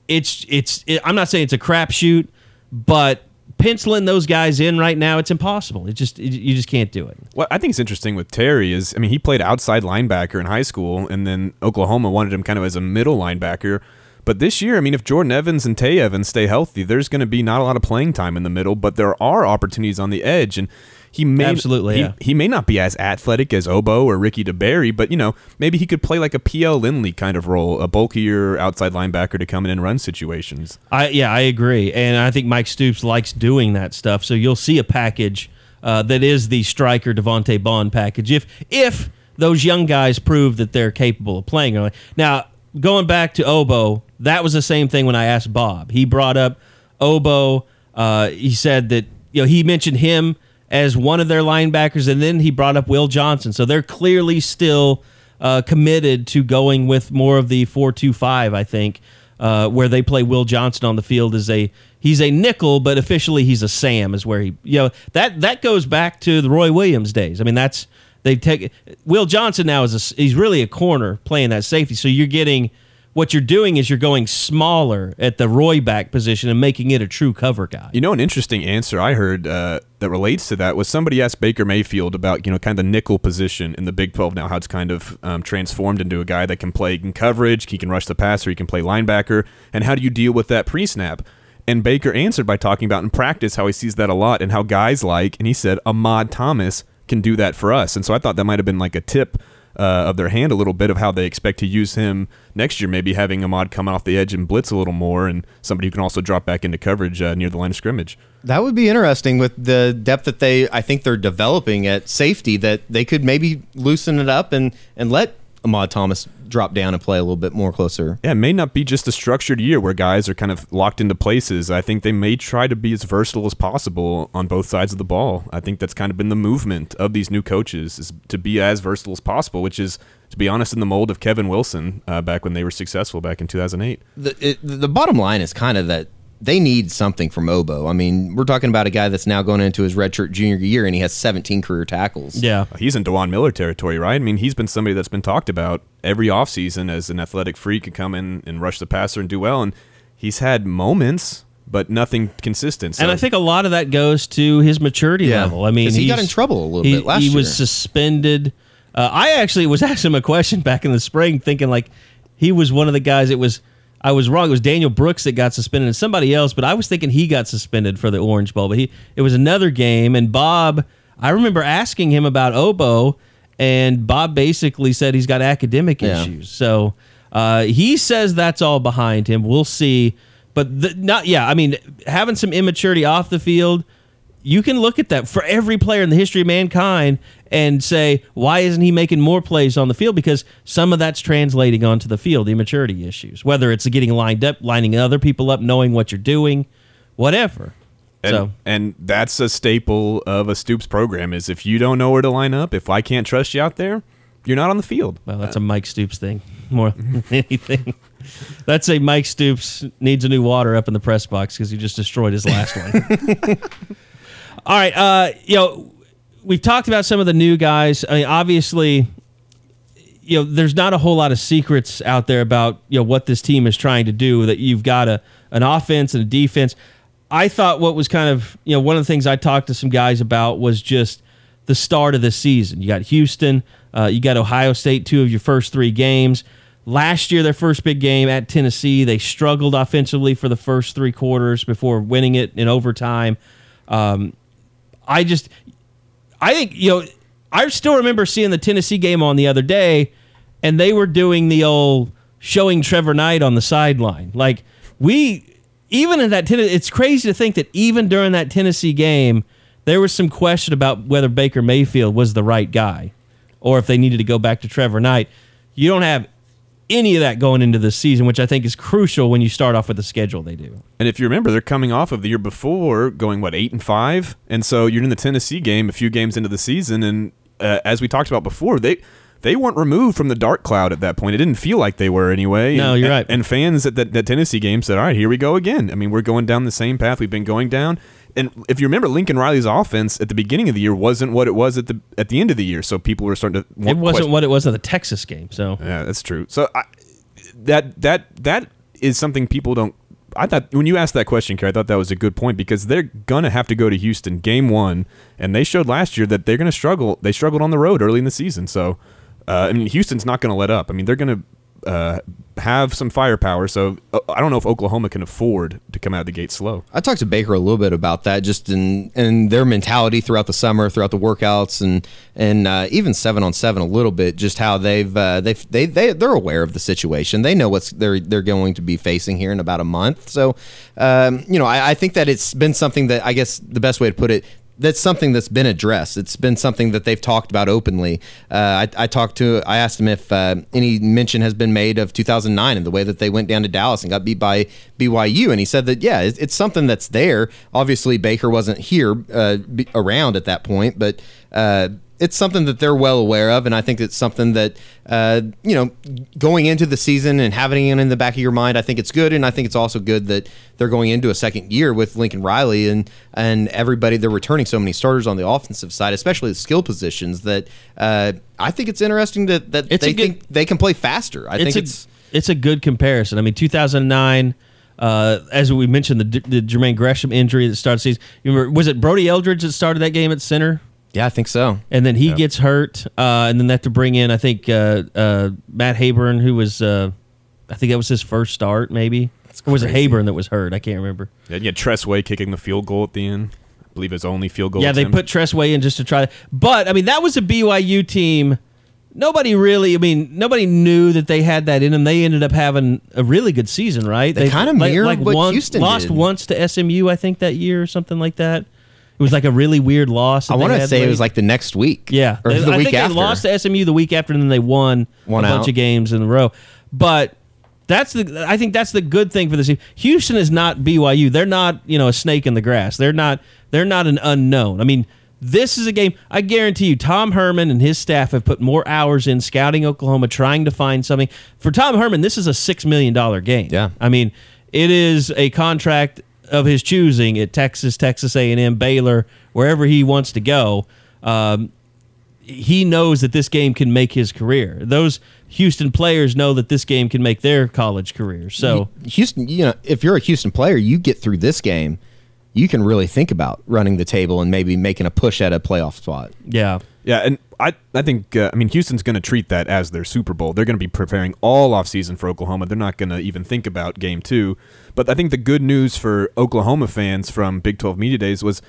it's it's. It, I'm not saying it's a crapshoot, but penciling those guys in right now, it's impossible. It just it, you just can't do it. What I think is interesting with Terry is, I mean, he played outside linebacker in high school, and then Oklahoma wanted him kind of as a middle linebacker. But this year, I mean, if Jordan Evans and Tay Evans stay healthy, there's going to be not a lot of playing time in the middle, but there are opportunities on the edge, and he may Absolutely, he, yeah. he may not be as athletic as Ogbo or Ricky DeBerry, but you know, maybe he could play like a PL Lindley kind of role, a bulkier outside linebacker to come in and run situations. I yeah, I agree, and I think Mike Stoops likes doing that stuff. So you'll see a package uh, that is the Striker Devante Bond package. If if those young guys prove that they're capable of playing. Now going back to Ogbo, that was the same thing when I asked Bob. He brought up Ogbo. Uh, he said that you know he mentioned him as one of their linebackers, and then he brought up Will Johnson. So they're clearly still uh, committed to going with more of the four-two-five. I think uh, where they play Will Johnson on the field as a he's a nickel, but officially he's a Sam. Is where he you know that that goes back to the Roy Williams days. I mean that's they take Will Johnson now is a, he's really a corner playing that safety. So you're getting what you're doing is you're going smaller at the Roy back position and making it a true cover guy. You know, an interesting answer I heard uh, that relates to that was somebody asked Baker Mayfield about you know kind of the nickel position in the Big 12 now, how it's kind of um, transformed into a guy that can play in coverage, he can rush the passer, he can play linebacker, and how do you deal with that pre-snap? And Baker answered by talking about in practice how he sees that a lot and how guys like, and he said, Ahmad Thomas can do that for us. And so I thought that might have been like a tip uh, of their hand a little bit of how they expect to use him next year, maybe having Ahmad come off the edge and blitz a little more and somebody who can also drop back into coverage uh, near the line of scrimmage. That would be interesting with the depth that they I think they're developing at safety that they could maybe loosen it up and and let Ahmad Thomas drop down and play a little bit more closer. Yeah, it may not be just a structured year where guys are kind of locked into places. I think they may try to be as versatile as possible on both sides of the ball. I think that's kind of been the movement of these new coaches is to be as versatile as possible, which is, to be honest, in the mold of Kevin Wilson uh, back when they were successful back in 2008. The it, the bottom line is kind of that they need something from Ogbo. I mean, we're talking about a guy that's now going into his redshirt junior year and he has 17 career tackles. Yeah. He's in Dewan Miller territory, right? I mean, he's been somebody that's been talked about every offseason as an athletic freak and come in and rush the passer and do well. And he's had moments, but nothing consistent. So. And I think a lot of that goes to his maturity Yeah. level. I mean, he got in trouble a little he, bit last year. He was suspended. Uh, I actually was asking him a question back in the spring, thinking like he was one of the guys. It was I was wrong. It was Daniel Brooks that got suspended and somebody else, but I was thinking he got suspended for the Orange Bowl. But he it was another game, and Bob. I remember asking him about Ogbo, and Bob basically said he's got academic Yeah. issues. So uh, he says that's all behind him. We'll see. But the, not yeah. I mean, having some immaturity off the field, you can look at that for every player in the history of mankind and say, why isn't he making more plays on the field? Because some of that's translating onto the field, the immaturity issues. Whether it's getting lined up, lining other people up, knowing what you're doing, whatever. And, so and that's a staple of a Stoops program is if you don't know where to line up, if I can't trust you out there, you're not on the field. Well, that's a Mike Stoops thing more than anything. That's a Mike Stoops needs a new water up in the press box because he just destroyed his last one. All right, uh, you know, we've talked about some of the new guys. I mean, obviously, you know, there's not a whole lot of secrets out there about you know what this team is trying to do. That you've got a an offense and a defense. I thought what was kind of you know one of the things I talked to some guys about was just the start of the season. You got Houston, uh, you got Ohio State, two of your first three games. Last year, their first big game at Tennessee, they struggled offensively for the first three quarters before winning it in overtime. Um, I just, I think you know, I still remember seeing the Tennessee game on the other day, and they were doing the old showing Trevor Knight on the sideline. Like we, even in that Tennessee, it's crazy to think that even during that Tennessee game, there was some question about whether Baker Mayfield was the right guy, or if they needed to go back to Trevor Knight. You don't have any of that going into the season, which I think is crucial when you start off with the schedule they do. And if you remember, they're coming off of the year before going what eight and five, and so you're in the Tennessee game a few games into the season, and uh, as we talked about before, they they weren't removed from the dark cloud at that point. It didn't feel like they were anyway. No, And- you're and- right. And fans at that, that Tennessee game said, "All right, here we go again." I mean, we're going down the same path we've been going down. And if you remember, Lincoln Riley's offense at the beginning of the year wasn't what it was at the at the end of the year. So people were starting to. It wasn't question- what it was at the Texas game. So yeah, that's true. So I, that that that is something people don't. I thought when you asked that question, Kerry, I thought that was a good point because they're gonna have to go to Houston game one, and they showed last year that they're gonna struggle. They struggled on the road early in the season, so uh, I mean Houston's not gonna let up. I mean they're gonna uh, have some firepower. So uh, I don't know if Oklahoma can afford to come out of the gate slow. I talked to Baker a little bit about that, just in in their mentality throughout the summer, throughout the workouts, and and uh, even seven on seven a little bit. Just how they've uh, they've they they they're aware of the situation. They know what's they're they're going to be facing here in about a month. So, um, you know, I, I think that it's been something that I guess the best way to put it. That's something that's been addressed. It's been something that they've talked about openly. Uh, I, I talked to, I asked him if uh, any mention has been made of 2009 and the way that they went down to Dallas and got beat by BYU, and he said that yeah, it's, it's something that's there. Obviously, Baker wasn't here uh, around at that point, but uh, it's something that they're well aware of, and I think it's something that uh, you know, going into the season and having it in the back of your mind, I think it's good, and I think it's also good that they're going into a second year with Lincoln Riley and and everybody. They're returning so many starters on the offensive side, especially the skill positions. That uh, I think it's interesting that that It's they good- think they can play faster. I think a, it's it's a good comparison. I mean, 2009, uh, as we mentioned, the, the Jermaine Gresham injury that started the season. You remember, was it Brody Eldridge that started that game at center? Yeah, I think so. And then he gets hurt, uh, and then they have to bring in, I think, uh, uh, Matt Habern, who was, uh, I think that was his first start, maybe. or was it crazy. Habern that was hurt? I can't remember. Yeah, you had Tress Way kicking the field goal at the end. I believe his only field goal. Yeah, they put Tress Way in just to try. But I mean, that was a BYU team. Nobody really. I mean, nobody knew that they had that in them. They ended up having a really good season, right? They kinda mirrored what one- Houston lost did. once to SMU, I think that year or something like that. It was like a really weird loss. I want to say it was like the next week. Yeah, or I the week think after. they lost to SMU the week after, and then they won One a bunch of games in a row. But that's the I think that's the good thing for this team. Houston is not BYU. They're not you know a snake in the grass. They're not they're not an unknown. I mean. This is a game. I guarantee you, Tom Herman and his staff have put more hours in scouting Oklahoma, trying to find something. For Tom Herman, this is a six million dollar game. Yeah. I mean, it is a contract of his choosing at Texas, Texas A and M, Baylor, wherever he wants to go. Um, he knows that this game can make his career. Those Houston players know that this game can make their college career. So Houston, you know, if you're a Houston player, you get through this game, you can really think about running the table and maybe making a push at a playoff spot. yeah, Yeah, and I I think uh, I mean Houston's going to treat that as their Super Bowl. They're going to be preparing all offseason for Oklahoma. They're not going to even think about game 2. But I think the good news for Oklahoma fans from Big 12 Media Days was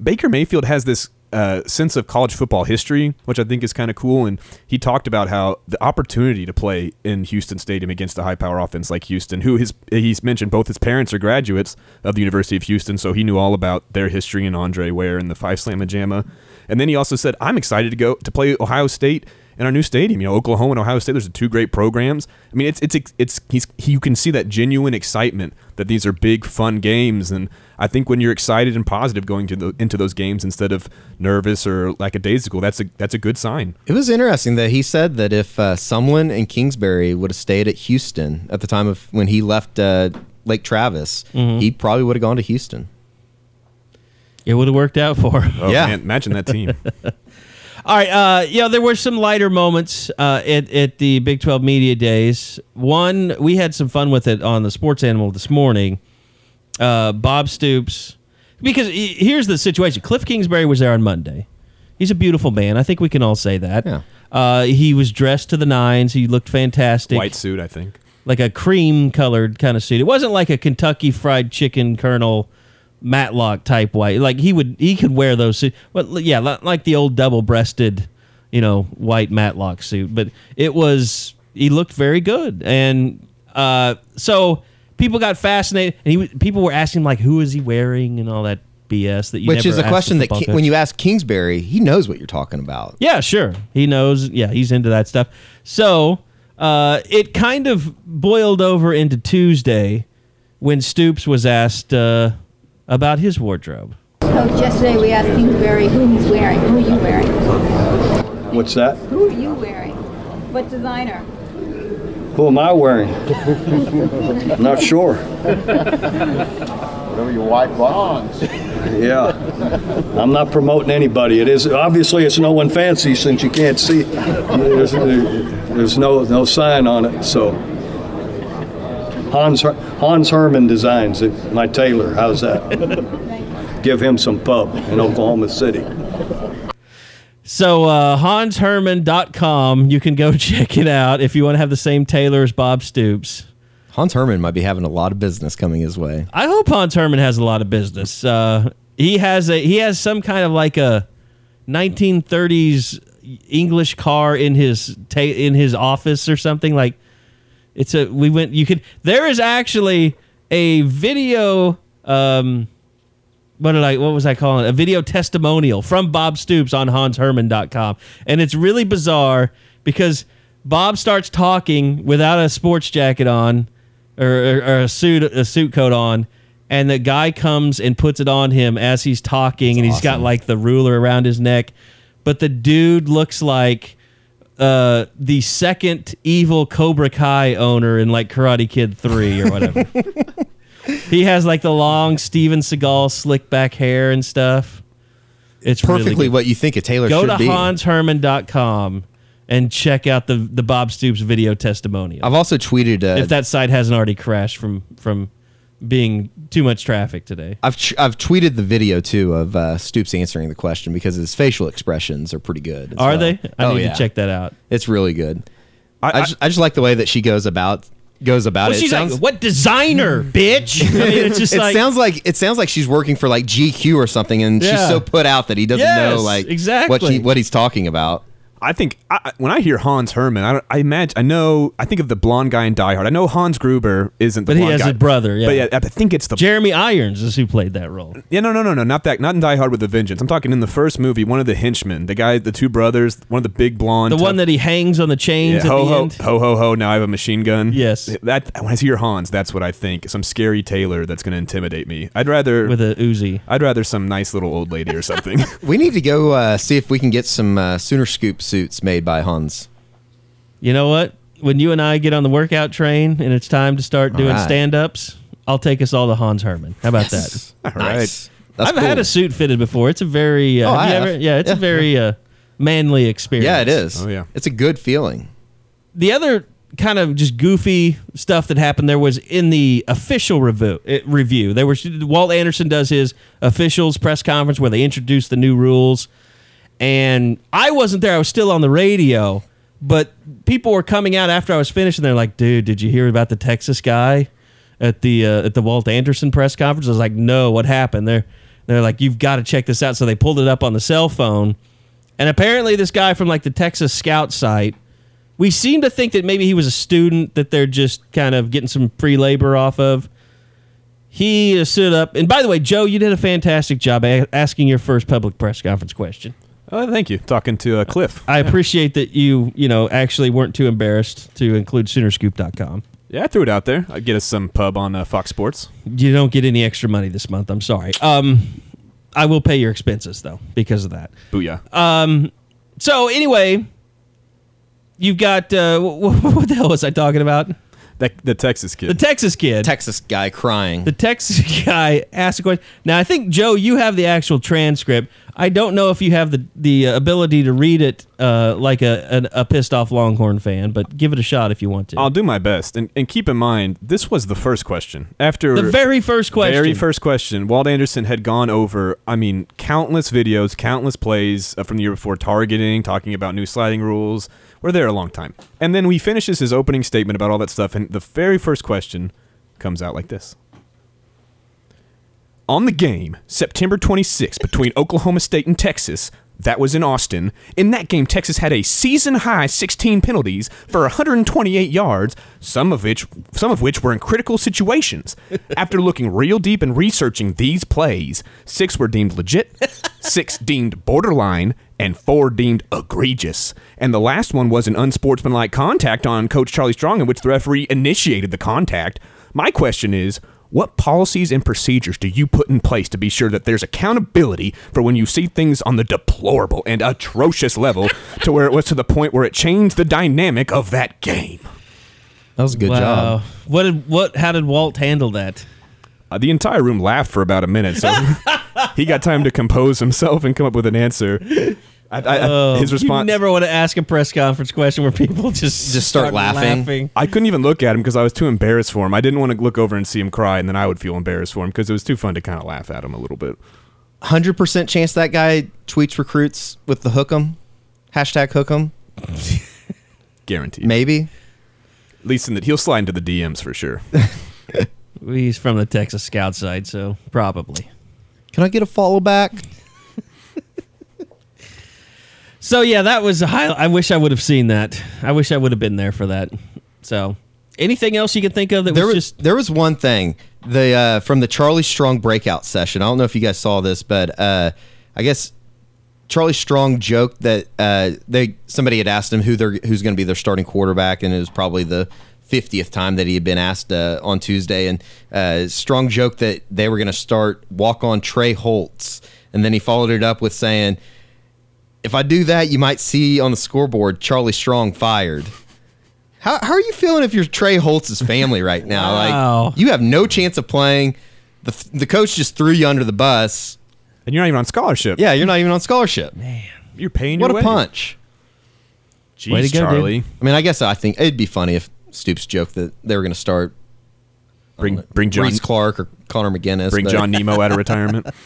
Baker Mayfield has this uh, sense of college football history, which I think is kind of cool. And he talked about how the opportunity to play in Houston Stadium against a high power offense like Houston, who his he's mentioned both his parents are graduates of the University of Houston, so he knew all about their history and Andre Ware and the Phi Slama Jama. And then he also said, "I'm excited to go to play Ohio State in our new stadium. You know, Oklahoma and Ohio State. Those are two great programs. I mean, it's it's it's he's you can see that genuine excitement that these are big, fun games. And I think when you're excited and positive going to the, into those games instead of nervous or lackadaisical, that's a that's a good sign. It was interesting that he said that if uh, Sumlin and Kingsbury would have stayed at Houston at the time of when he left uh, Lake Travis, Mm-hmm. he probably would have gone to Houston. it would have worked out for him. Oh Yeah. man, imagine that team. All right, uh, yeah, there were some lighter moments uh, at at the Big Twelve Media Days. One, we had some fun with it on the Sports Animal this morning. Uh, Bob Stoops, because he- here's the situation: Cliff Kingsbury was there on Monday. He's a beautiful man. I think we can all say that. Yeah. Uh, he was dressed to the nines. He looked fantastic. White suit, I think. like a cream colored kind of suit. It wasn't like a Kentucky Fried Chicken Colonel Matlock type white. Like he would he could wear those suits. But yeah, like the old double breasted, you know, white Matlock suit. But it was he looked very good, and uh, so people got fascinated, and he people were asking like, who is he wearing and all that BS that you Which is a question that Ki- when you ask Kingsbury, he knows what you're talking about. Yeah, sure. He knows. Yeah, he's into that stuff. So uh, it kind of boiled over into Tuesday when Stoops was asked uh, about his wardrobe. Coach, yesterday we asked Kingsbury who he's wearing. Who are you wearing? What's that? Who are you wearing? What designer? Who am I wearing? Not sure. Whatever your wife wants. Yeah. I'm not promoting anybody. It is obviously it's no one fancy since you can't see. There's, there's no no sign on it. So Hans Hans Herman designs. My tailor. How's that? Give him some pub in Oklahoma City. So uh, HansHerman.com, you can go check it out if you want to have the same tailor as Bob Stoops. Hans Herman might be having a lot of business coming his way. I hope Hans Herman has a lot of business. Uh, he has a he has some kind of like a 1930s English car in his ta- in his office or something like it's a we went you could there is actually a video um what did I what was I calling it? A video testimonial from Bob Stoops on hansherman.com. And it's really bizarre because Bob starts talking without a sports jacket on or, or, or a suit a suit coat on and the guy comes and puts it on him as he's talking and he's got like the ruler around his neck. But the dude looks like uh, the second evil Cobra Kai owner in like Karate Kid 3 or whatever. he has like the long Steven Seagal slick back hair and stuff. It's Perfectly good. what you think a tailor Go should to be. hansherman.com and check out the the Bob Stoops video testimonial. I've also tweeted. Uh, if that site hasn't already crashed from from being too much traffic today. I've tr- I've tweeted the video too of uh, Stoops answering the question because his facial expressions are pretty good. Are well. they? I oh need yeah, to check that out. It's really good. I- I, just, I just like the way that she goes about goes about Well, it. she's it sounds, like, "What designer, bitch?" I mean, it's just it like sounds like it sounds like she's working for like GQ or something, and she's so put out that he doesn't Yes, know like exactly what exactly. she, what he's talking about. I think I, I- when I hear Hans Herman, I, I imagine I know I think of the blonde guy in Die Hard. I know Hans Gruber isn't, the But he has guy. a brother, yeah. But yeah, I think it's the Jeremy Irons is who played that role. yeah no no no no not that not in Die Hard with a Vengeance. I'm talking in the first movie, one of the henchmen, the guy, the two brothers, one of the big blonde, The one that he hangs on the chains yeah, at ho the ho end. ho ho ho. Now I have a machine gun. Yes. that when I hear Hans, that's what I think. Some scary tailor that's going to intimidate me. I'd rather with a Uzi. I'd rather some nice little old lady or something. We need to go uh, see if we can get some uh, Sooner Scoop suits made by Hans. You know what? When you and I get on the workout train and it's time to start doing right. stand ups, I'll take us all to Hans Herman. How about Yes. that? All right. Nice. That's I've had a suit fitted before. It's a very uh, Oh, I you have. ever- yeah, it's Yeah. a very uh, manly experience. Yeah, it is. Oh, yeah. it's a good feeling. The other kind of just goofy stuff that happened there was in the official review. It, review, there was Walt Anderson does his officials press conference where they introduce the new rules, and I wasn't there. I was still on the radio, but people were coming out after I was finished, and they're like, "Dude, did you hear about the Texas guy at the uh, at the Walt Anderson press conference?" I was like, "No, what happened?" They're they're like, "You've got to check this out." So they pulled it up on the cell phone, and apparently this guy from like the Texas Scout site. We seem to think that maybe he was a student that they're just kind of getting some free labor off of. He stood up, and by the way, Joe, you did a fantastic job asking your first public press conference question. Oh, thank you. Talking to uh, Cliff. I appreciate that you, you know, actually weren't too embarrassed to include Soonerscoop.com. Yeah, I threw it out there. I'd get us some pub on uh, Fox Sports. You don't get any extra money this month. I'm sorry. Um, I will pay your expenses though because of that. Booyah. Um, so anyway, you've got uh, wh- wh- what the hell was I talking about? that, the Texas kid. The Texas kid. Texas guy crying. the Texas guy asked a question. Now, I think Joe, you have the actual transcript. I don't know if you have the the ability to read it uh, like a, an, a pissed off Longhorn fan, but give it a shot if you want to. I'll do my best. And, and keep in mind, this was the first question. After the very first question. Very first question. Walt Anderson had gone over, I mean, countless videos, countless plays uh, from the year before, targeting, talking about new sliding rules. We're there a long time. And then he finishes his opening statement about all that stuff, and the very first question comes out like this. On the game, September 26th, between Oklahoma State and Texas, that was in Austin. In that game, Texas had a season high 16 penalties for 128 yards, some of which some of which were in critical situations. After looking real deep and researching these plays, six were deemed legit, six deemed borderline, and four deemed egregious. And the last one was an unsportsmanlike contact on Coach Charlie Strong, in which the referee initiated the contact. My question is. What policies and procedures do you put in place to be sure that there's accountability for when you see things on the deplorable and atrocious level to where it was to the point where it changed the dynamic of that game? That was a good wow. job. What did what? How did Walt handle that? Uh, the entire room laughed for about a minute, so he got time to compose himself and come up with an answer. I, I, Oh, his response. You never want to ask a press conference question where people just Just start laughing. I couldn't even look at him because I was too embarrassed for him. I didn't want to look over and see him cry, and then I would feel embarrassed for him because it was too fun to kind of laugh at him a little bit. Hundred percent chance that guy tweets recruits with the hook'em hashtag hook'em. Guaranteed. Maybe. At least in that he'll slide into the DMs for sure. He's from the Texas Scout side, so probably. Can I get a follow back? So yeah, that was a high. I wish I would have seen that. I wish I would have been there for that. So, anything else you can think of that there was was just there was one thing the uh, from the Charlie Strong breakout session. I don't know if you guys saw this, but uh, I guess Charlie Strong joked that uh, they somebody had asked him who they're who's going to be their starting quarterback, and it was probably the fiftieth time that he had been asked uh, on Tuesday. And uh, Strong joked that they were going to start walk on Trey Holtz, and then he followed it up with saying, "If I do that, you might see on the scoreboard Charlie Strong fired." How, how are you feeling if you're Trey Holtz's family right now? Wow. Like you have no chance of playing. The the coach just threw you under the bus. And you're not even on scholarship. Yeah, you're not even on scholarship. Man, you're paying What your a way. punch. Jeez, Way to go, dude. Charlie. I mean, I guess I think it'd be funny if Stoops joked that they were going to start Bring bring John Reese Clark or Connor McGinnis. bring but- John Nemo out of retirement.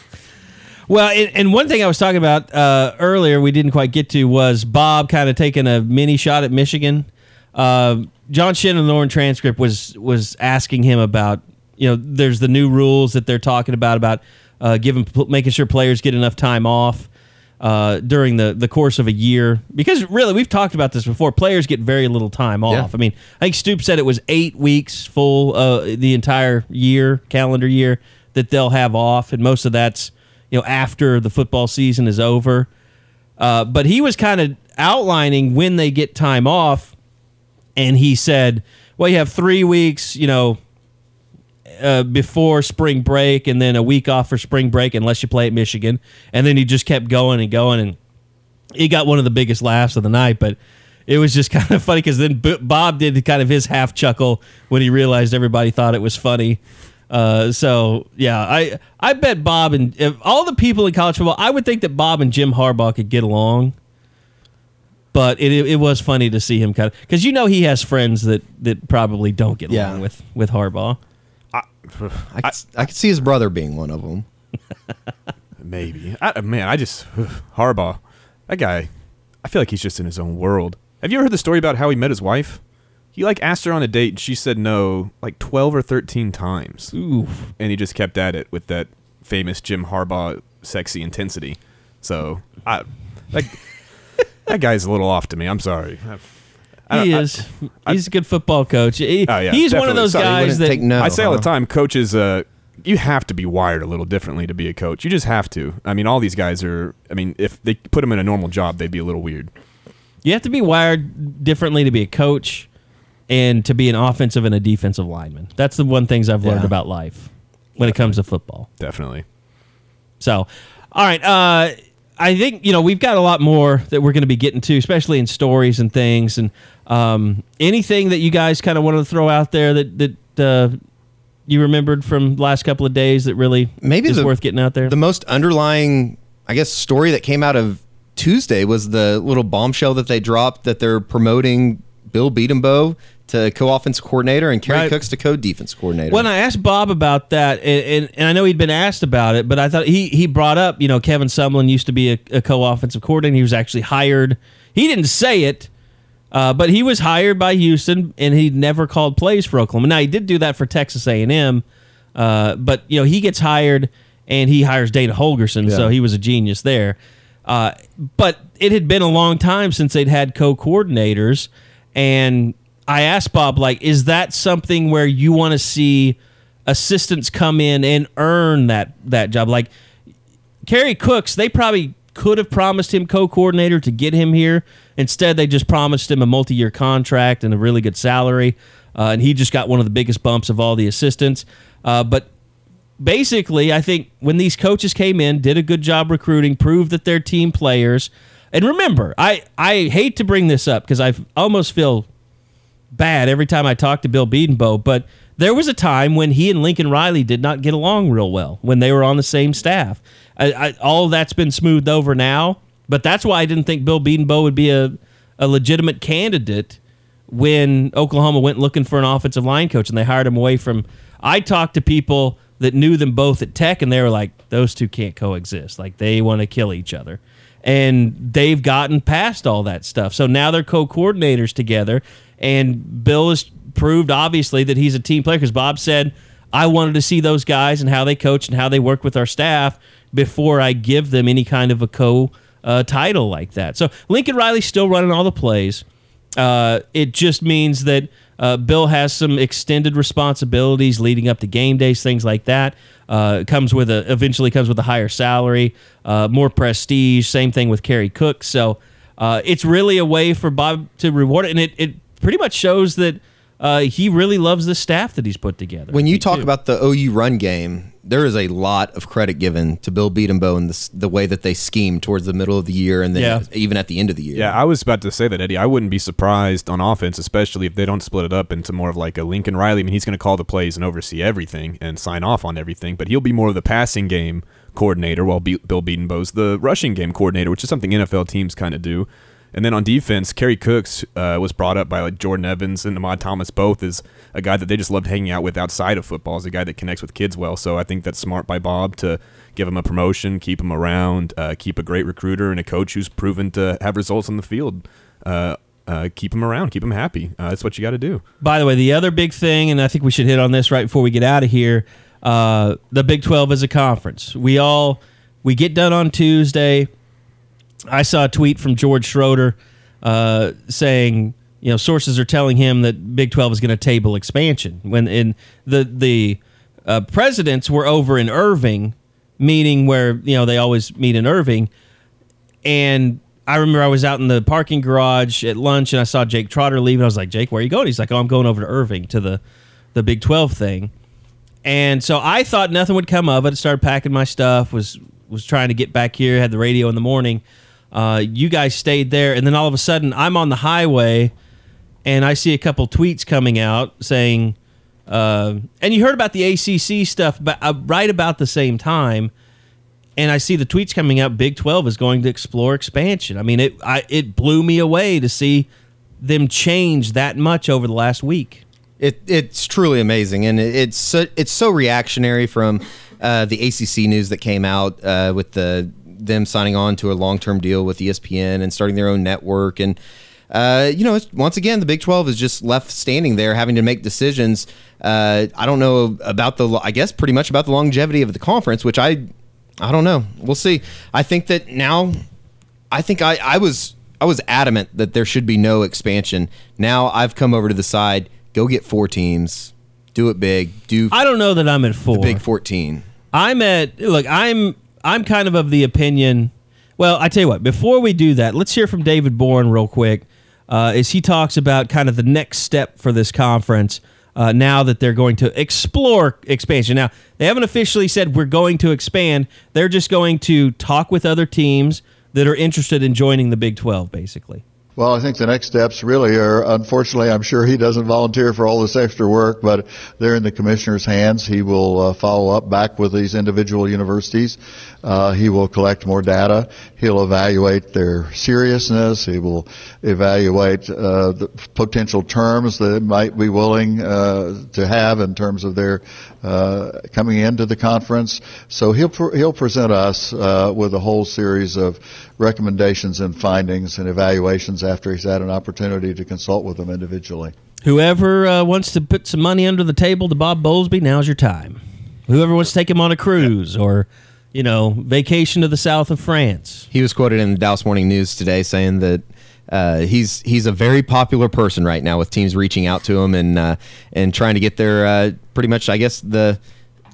Well, and, and one thing I was talking about uh, earlier, we didn't quite get to, was Bob kind of taking a mini shot at Michigan. Uh, John Shinnon transcript was was asking him about you know there's the new rules that they're talking about about uh, giving making sure players get enough time off uh, during the the course of a year because really we've talked about this before players get very little time off. Yeah. I mean I think Stoop said it was eight weeks full uh, the entire year calendar year that they'll have off and most of that's you know after the football season is over. Uh, but he was kind of outlining when they get time off, and he said, "Well, you have three weeks, you know, uh, before spring break, and then a week off for spring break, unless you play at Michigan." And then he just kept going and going, and he got one of the biggest laughs of the night. But it was just kind of funny because then Bob did kind of his half chuckle when he realized everybody thought it was funny. Uh, so yeah, I I bet Bob and if all the people in college football, I would think that Bob and Jim Harbaugh could get along. But it it was funny to see him kind of because you know he has friends that that probably don't get Yeah. along with with Harbaugh. I could, I could see his brother being one of them. Maybe. I, man, I just Harbaugh. That guy. I feel like he's just in his own world. Have you ever heard the story about how he met his wife? He like asked her on a date and she said no like 12 or 13 times. Ooh. And he just kept at it with that famous Jim Harbaugh sexy intensity. So, I like that guy's a little off to me. I'm sorry. I- I He don't- I- is. he's a good football coach. He- Oh, yeah, he's one of definitely. those Sorry, he guys that I say all the time, coaches. Uh, you have to be wired a little differently to be a coach. You just have to. I mean, all these guys are. I mean, if they put them in a normal job, they'd be a little weird. You have to be wired differently to be a coach and to be an offensive and a defensive lineman. That's the one things I've learned Yeah. about life when it comes to football. Definitely. So, all right. Uh, I think you know we've got a lot more that we're going to be getting to, especially in stories and things, and um, anything that you guys kind of wanted to throw out there that that uh, you remembered from the last couple of days that really Maybe is the, worth getting out there. The most underlying, I guess, story that came out of Tuesday was the little bombshell that they dropped that they're promoting Bill Bedenbaugh to co-offense coordinator and Kerry Right. Cooks to co-defense coordinator. When I asked Bob about that, and, and, and I know he'd been asked about it, but I thought he he brought up, you know, Kevin Sumlin used to be a, a co-offensive coordinator. He was actually hired. He didn't say it, uh, but he was hired by Houston, and he never called plays for Oklahoma. Now he did do that for Texas A and M, uh, but you know he gets hired and he hires Dana Holgorsen, so he was a genius there. Uh, but it had been a long time since they'd had co-coordinators, and I asked Bob, like, is that something where you want to see assistants come in and earn that that job? Like Kerry Cooks, they probably could have promised him co-coordinator to get him here. Instead, they just promised him a multi-year contract and a really good salary, uh, and he just got one of the biggest bumps of all the assistants. Uh, but basically, I think when these coaches came in, did a good job recruiting, proved that they're team players. And remember, I, I hate to bring this up because I almost feel bad every time I talk to Bill Bedenbaugh, but there was a time when he and Lincoln Riley did not get along real well when they were on the same staff. I, I, all that's been smoothed over now, but that's why I didn't think Bill Bedenbaugh would be a, a legitimate candidate when Oklahoma went looking for an offensive line coach and they hired him away from. I talked to people that knew them both at Tech, and they were like, those two can't coexist. Like they want to kill each other. And they've gotten past all that stuff. So now they're co coordinators together. And Bill has proved, obviously, that he's a team player because Bob said, I wanted to see those guys and how they coach and how they work with our staff before I give them any kind of a co uh, title like that. So Lincoln Riley's still running all the plays. Uh, it just means that uh, Bill has some extended responsibilities leading up to game days, things like that. Uh, comes with a eventually comes with a higher salary, uh, more prestige. Same thing with Kerry Cook. So uh, it's really a way for Bob to reward it, and it, it pretty much shows that uh, he really loves the staff that he's put together. when you talk too. about the OU run game, there is a lot of credit given to Bill Bedenbaugh and the, the way that they scheme towards the middle of the year and then Yeah. even at the end of the year. Yeah, I was about to say that, Eddie. I wouldn't be surprised on offense, especially if they don't split it up into more of like a Lincoln Riley. I mean, he's going to call the plays and oversee everything and sign off on everything, but he'll be more of the passing game coordinator while Be- Bill Bedenbaugh's the rushing game coordinator, which is something NFL teams kind of do. And then on defense, Kerry Cooks uh, was brought up by like Jordan Evans and Ahmad Thomas both as a guy that they just loved hanging out with outside of football, as a guy that connects with kids well. So I think that's smart by Bob to give him a promotion, keep him around, uh, keep a great recruiter and a coach who's proven to have results on the field. Uh, uh, keep him around, keep him happy. Uh, that's what you got to do. By the way, the other big thing, and I think we should hit on this right before we get out of here. Uh, the Big Twelve is a conference. We all we get done on Tuesday. I saw a tweet from George Schroeder uh, saying, you know, sources are telling him that Big Twelve is going to table expansion. When in the the uh, presidents were over in Irving, meeting where you know they always meet in Irving, and I remember I was out in the parking garage at lunch and I saw Jake Trotter leaving. I was like, Jake, where are you going? He's like, Oh, I'm going over to Irving to the the Big Twelve thing. And so I thought nothing would come of it. I started packing my stuff. Was was trying to get back here. Had the radio in the morning. Uh, you guys stayed there, and then all of a sudden, I'm on the highway, and I see a couple tweets coming out saying, uh, and you heard about the ACC stuff, but uh, right about the same time, and I see the tweets coming out. Big Twelve is going to explore expansion. I mean, it I, it blew me away to see them change that much over the last week. It, it's truly amazing, and it, it's so, it's so reactionary from uh, the ACC news that came out uh, with the them signing on to a long term deal with ESPN and starting their own network, and uh, you know, it's, once again, the Big Twelve is just left standing there, having to make decisions. Uh, I don't know about the, I guess, pretty much about the longevity of the conference, which I, I don't know. We'll see. I think that now, I think I, I was, I was adamant that there should be no expansion. Now I've come over to the side. Go get four teams. Do it big. Do I don't know that I'm at four. Big fourteen. I'm at look. I'm I'm kind of of the opinion. Well, I tell you what. Before we do that, let's hear from David Boren real quick, uh, as he talks about kind of the next step for this conference. Uh, now that they're going to explore expansion. Now they haven't officially said we're going to expand. They're just going to talk with other teams that are interested in joining the Big Twelve, basically. Well, I think the next steps really are, unfortunately, I'm sure he doesn't volunteer for all this extra work, but they're in the commissioner's hands. He will uh, follow up back with these individual universities. Uh, he will collect more data. He'll evaluate their seriousness. He will evaluate uh, the potential terms that might be willing uh, to have in terms of their uh, coming into the conference. So he'll he'll present us uh, with a whole series of recommendations and findings and evaluations after he's had an opportunity to consult with them individually. Whoever uh, wants to put some money under the table to Bob Bowlesby, now's your time. Whoever wants to take him on a cruise or, you know, vacation to the south of France. He was quoted in the Dallas Morning News today saying that uh, he's he's a very popular person right now with teams reaching out to him and uh, and trying to get their uh, pretty much I guess the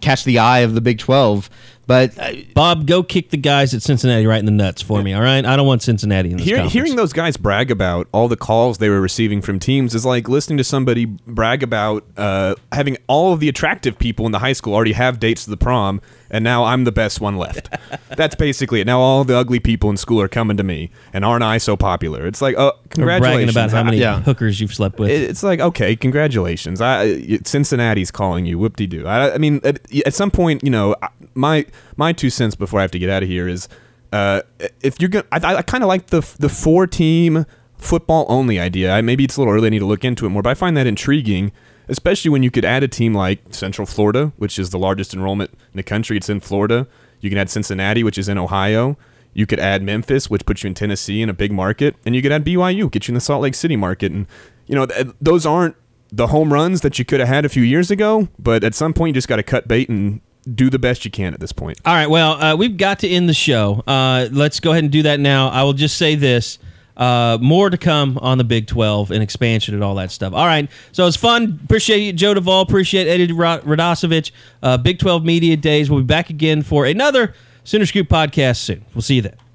catch the eye of the Big Twelve. But uh, Bob, go kick the guys at Cincinnati right in the nuts for me. All right, I don't want Cincinnati in this Hear, hearing those guys brag about all the calls they were receiving from teams is like listening to somebody brag about uh, having all of the attractive people in the high school already have dates to the prom, and now I'm the best one left. That's basically it. Now all the ugly people in school are coming to me, and aren't I so popular? It's like, oh, congratulations! bragging about how I- many yeah. hookers you've slept with. It's like okay, congratulations. I Cincinnati's calling you. Whoop de doo. I, I mean, at, at some point, you know, my my two cents before I have to get out of here is, uh, if you're gonna, I, I kind of like the the four team football only idea. I, maybe it's a little early. I need to look into it more, but I find that intriguing. Especially when you could add a team like Central Florida, which is the largest enrollment in the country. It's in Florida. You can add Cincinnati, which is in Ohio. You could add Memphis, which puts you in Tennessee in a big market, and you could add BYU, get you in the Salt Lake City market. And you know th- those aren't the home runs that you could have had a few years ago, but at some point you just got to cut bait and do the best you can at this point. All right, well, uh, we've got to end the show. Uh, let's go ahead and do that now. I will just say this. Uh, more to come on the Big 12 and expansion and all that stuff. All right. So it's fun. Appreciate you, Joe Duvall. Appreciate Eddie Ra- Radosevich. Uh, Big 12 Media Days. We'll be back again for another Sooner Scoop podcast soon. We'll see you then.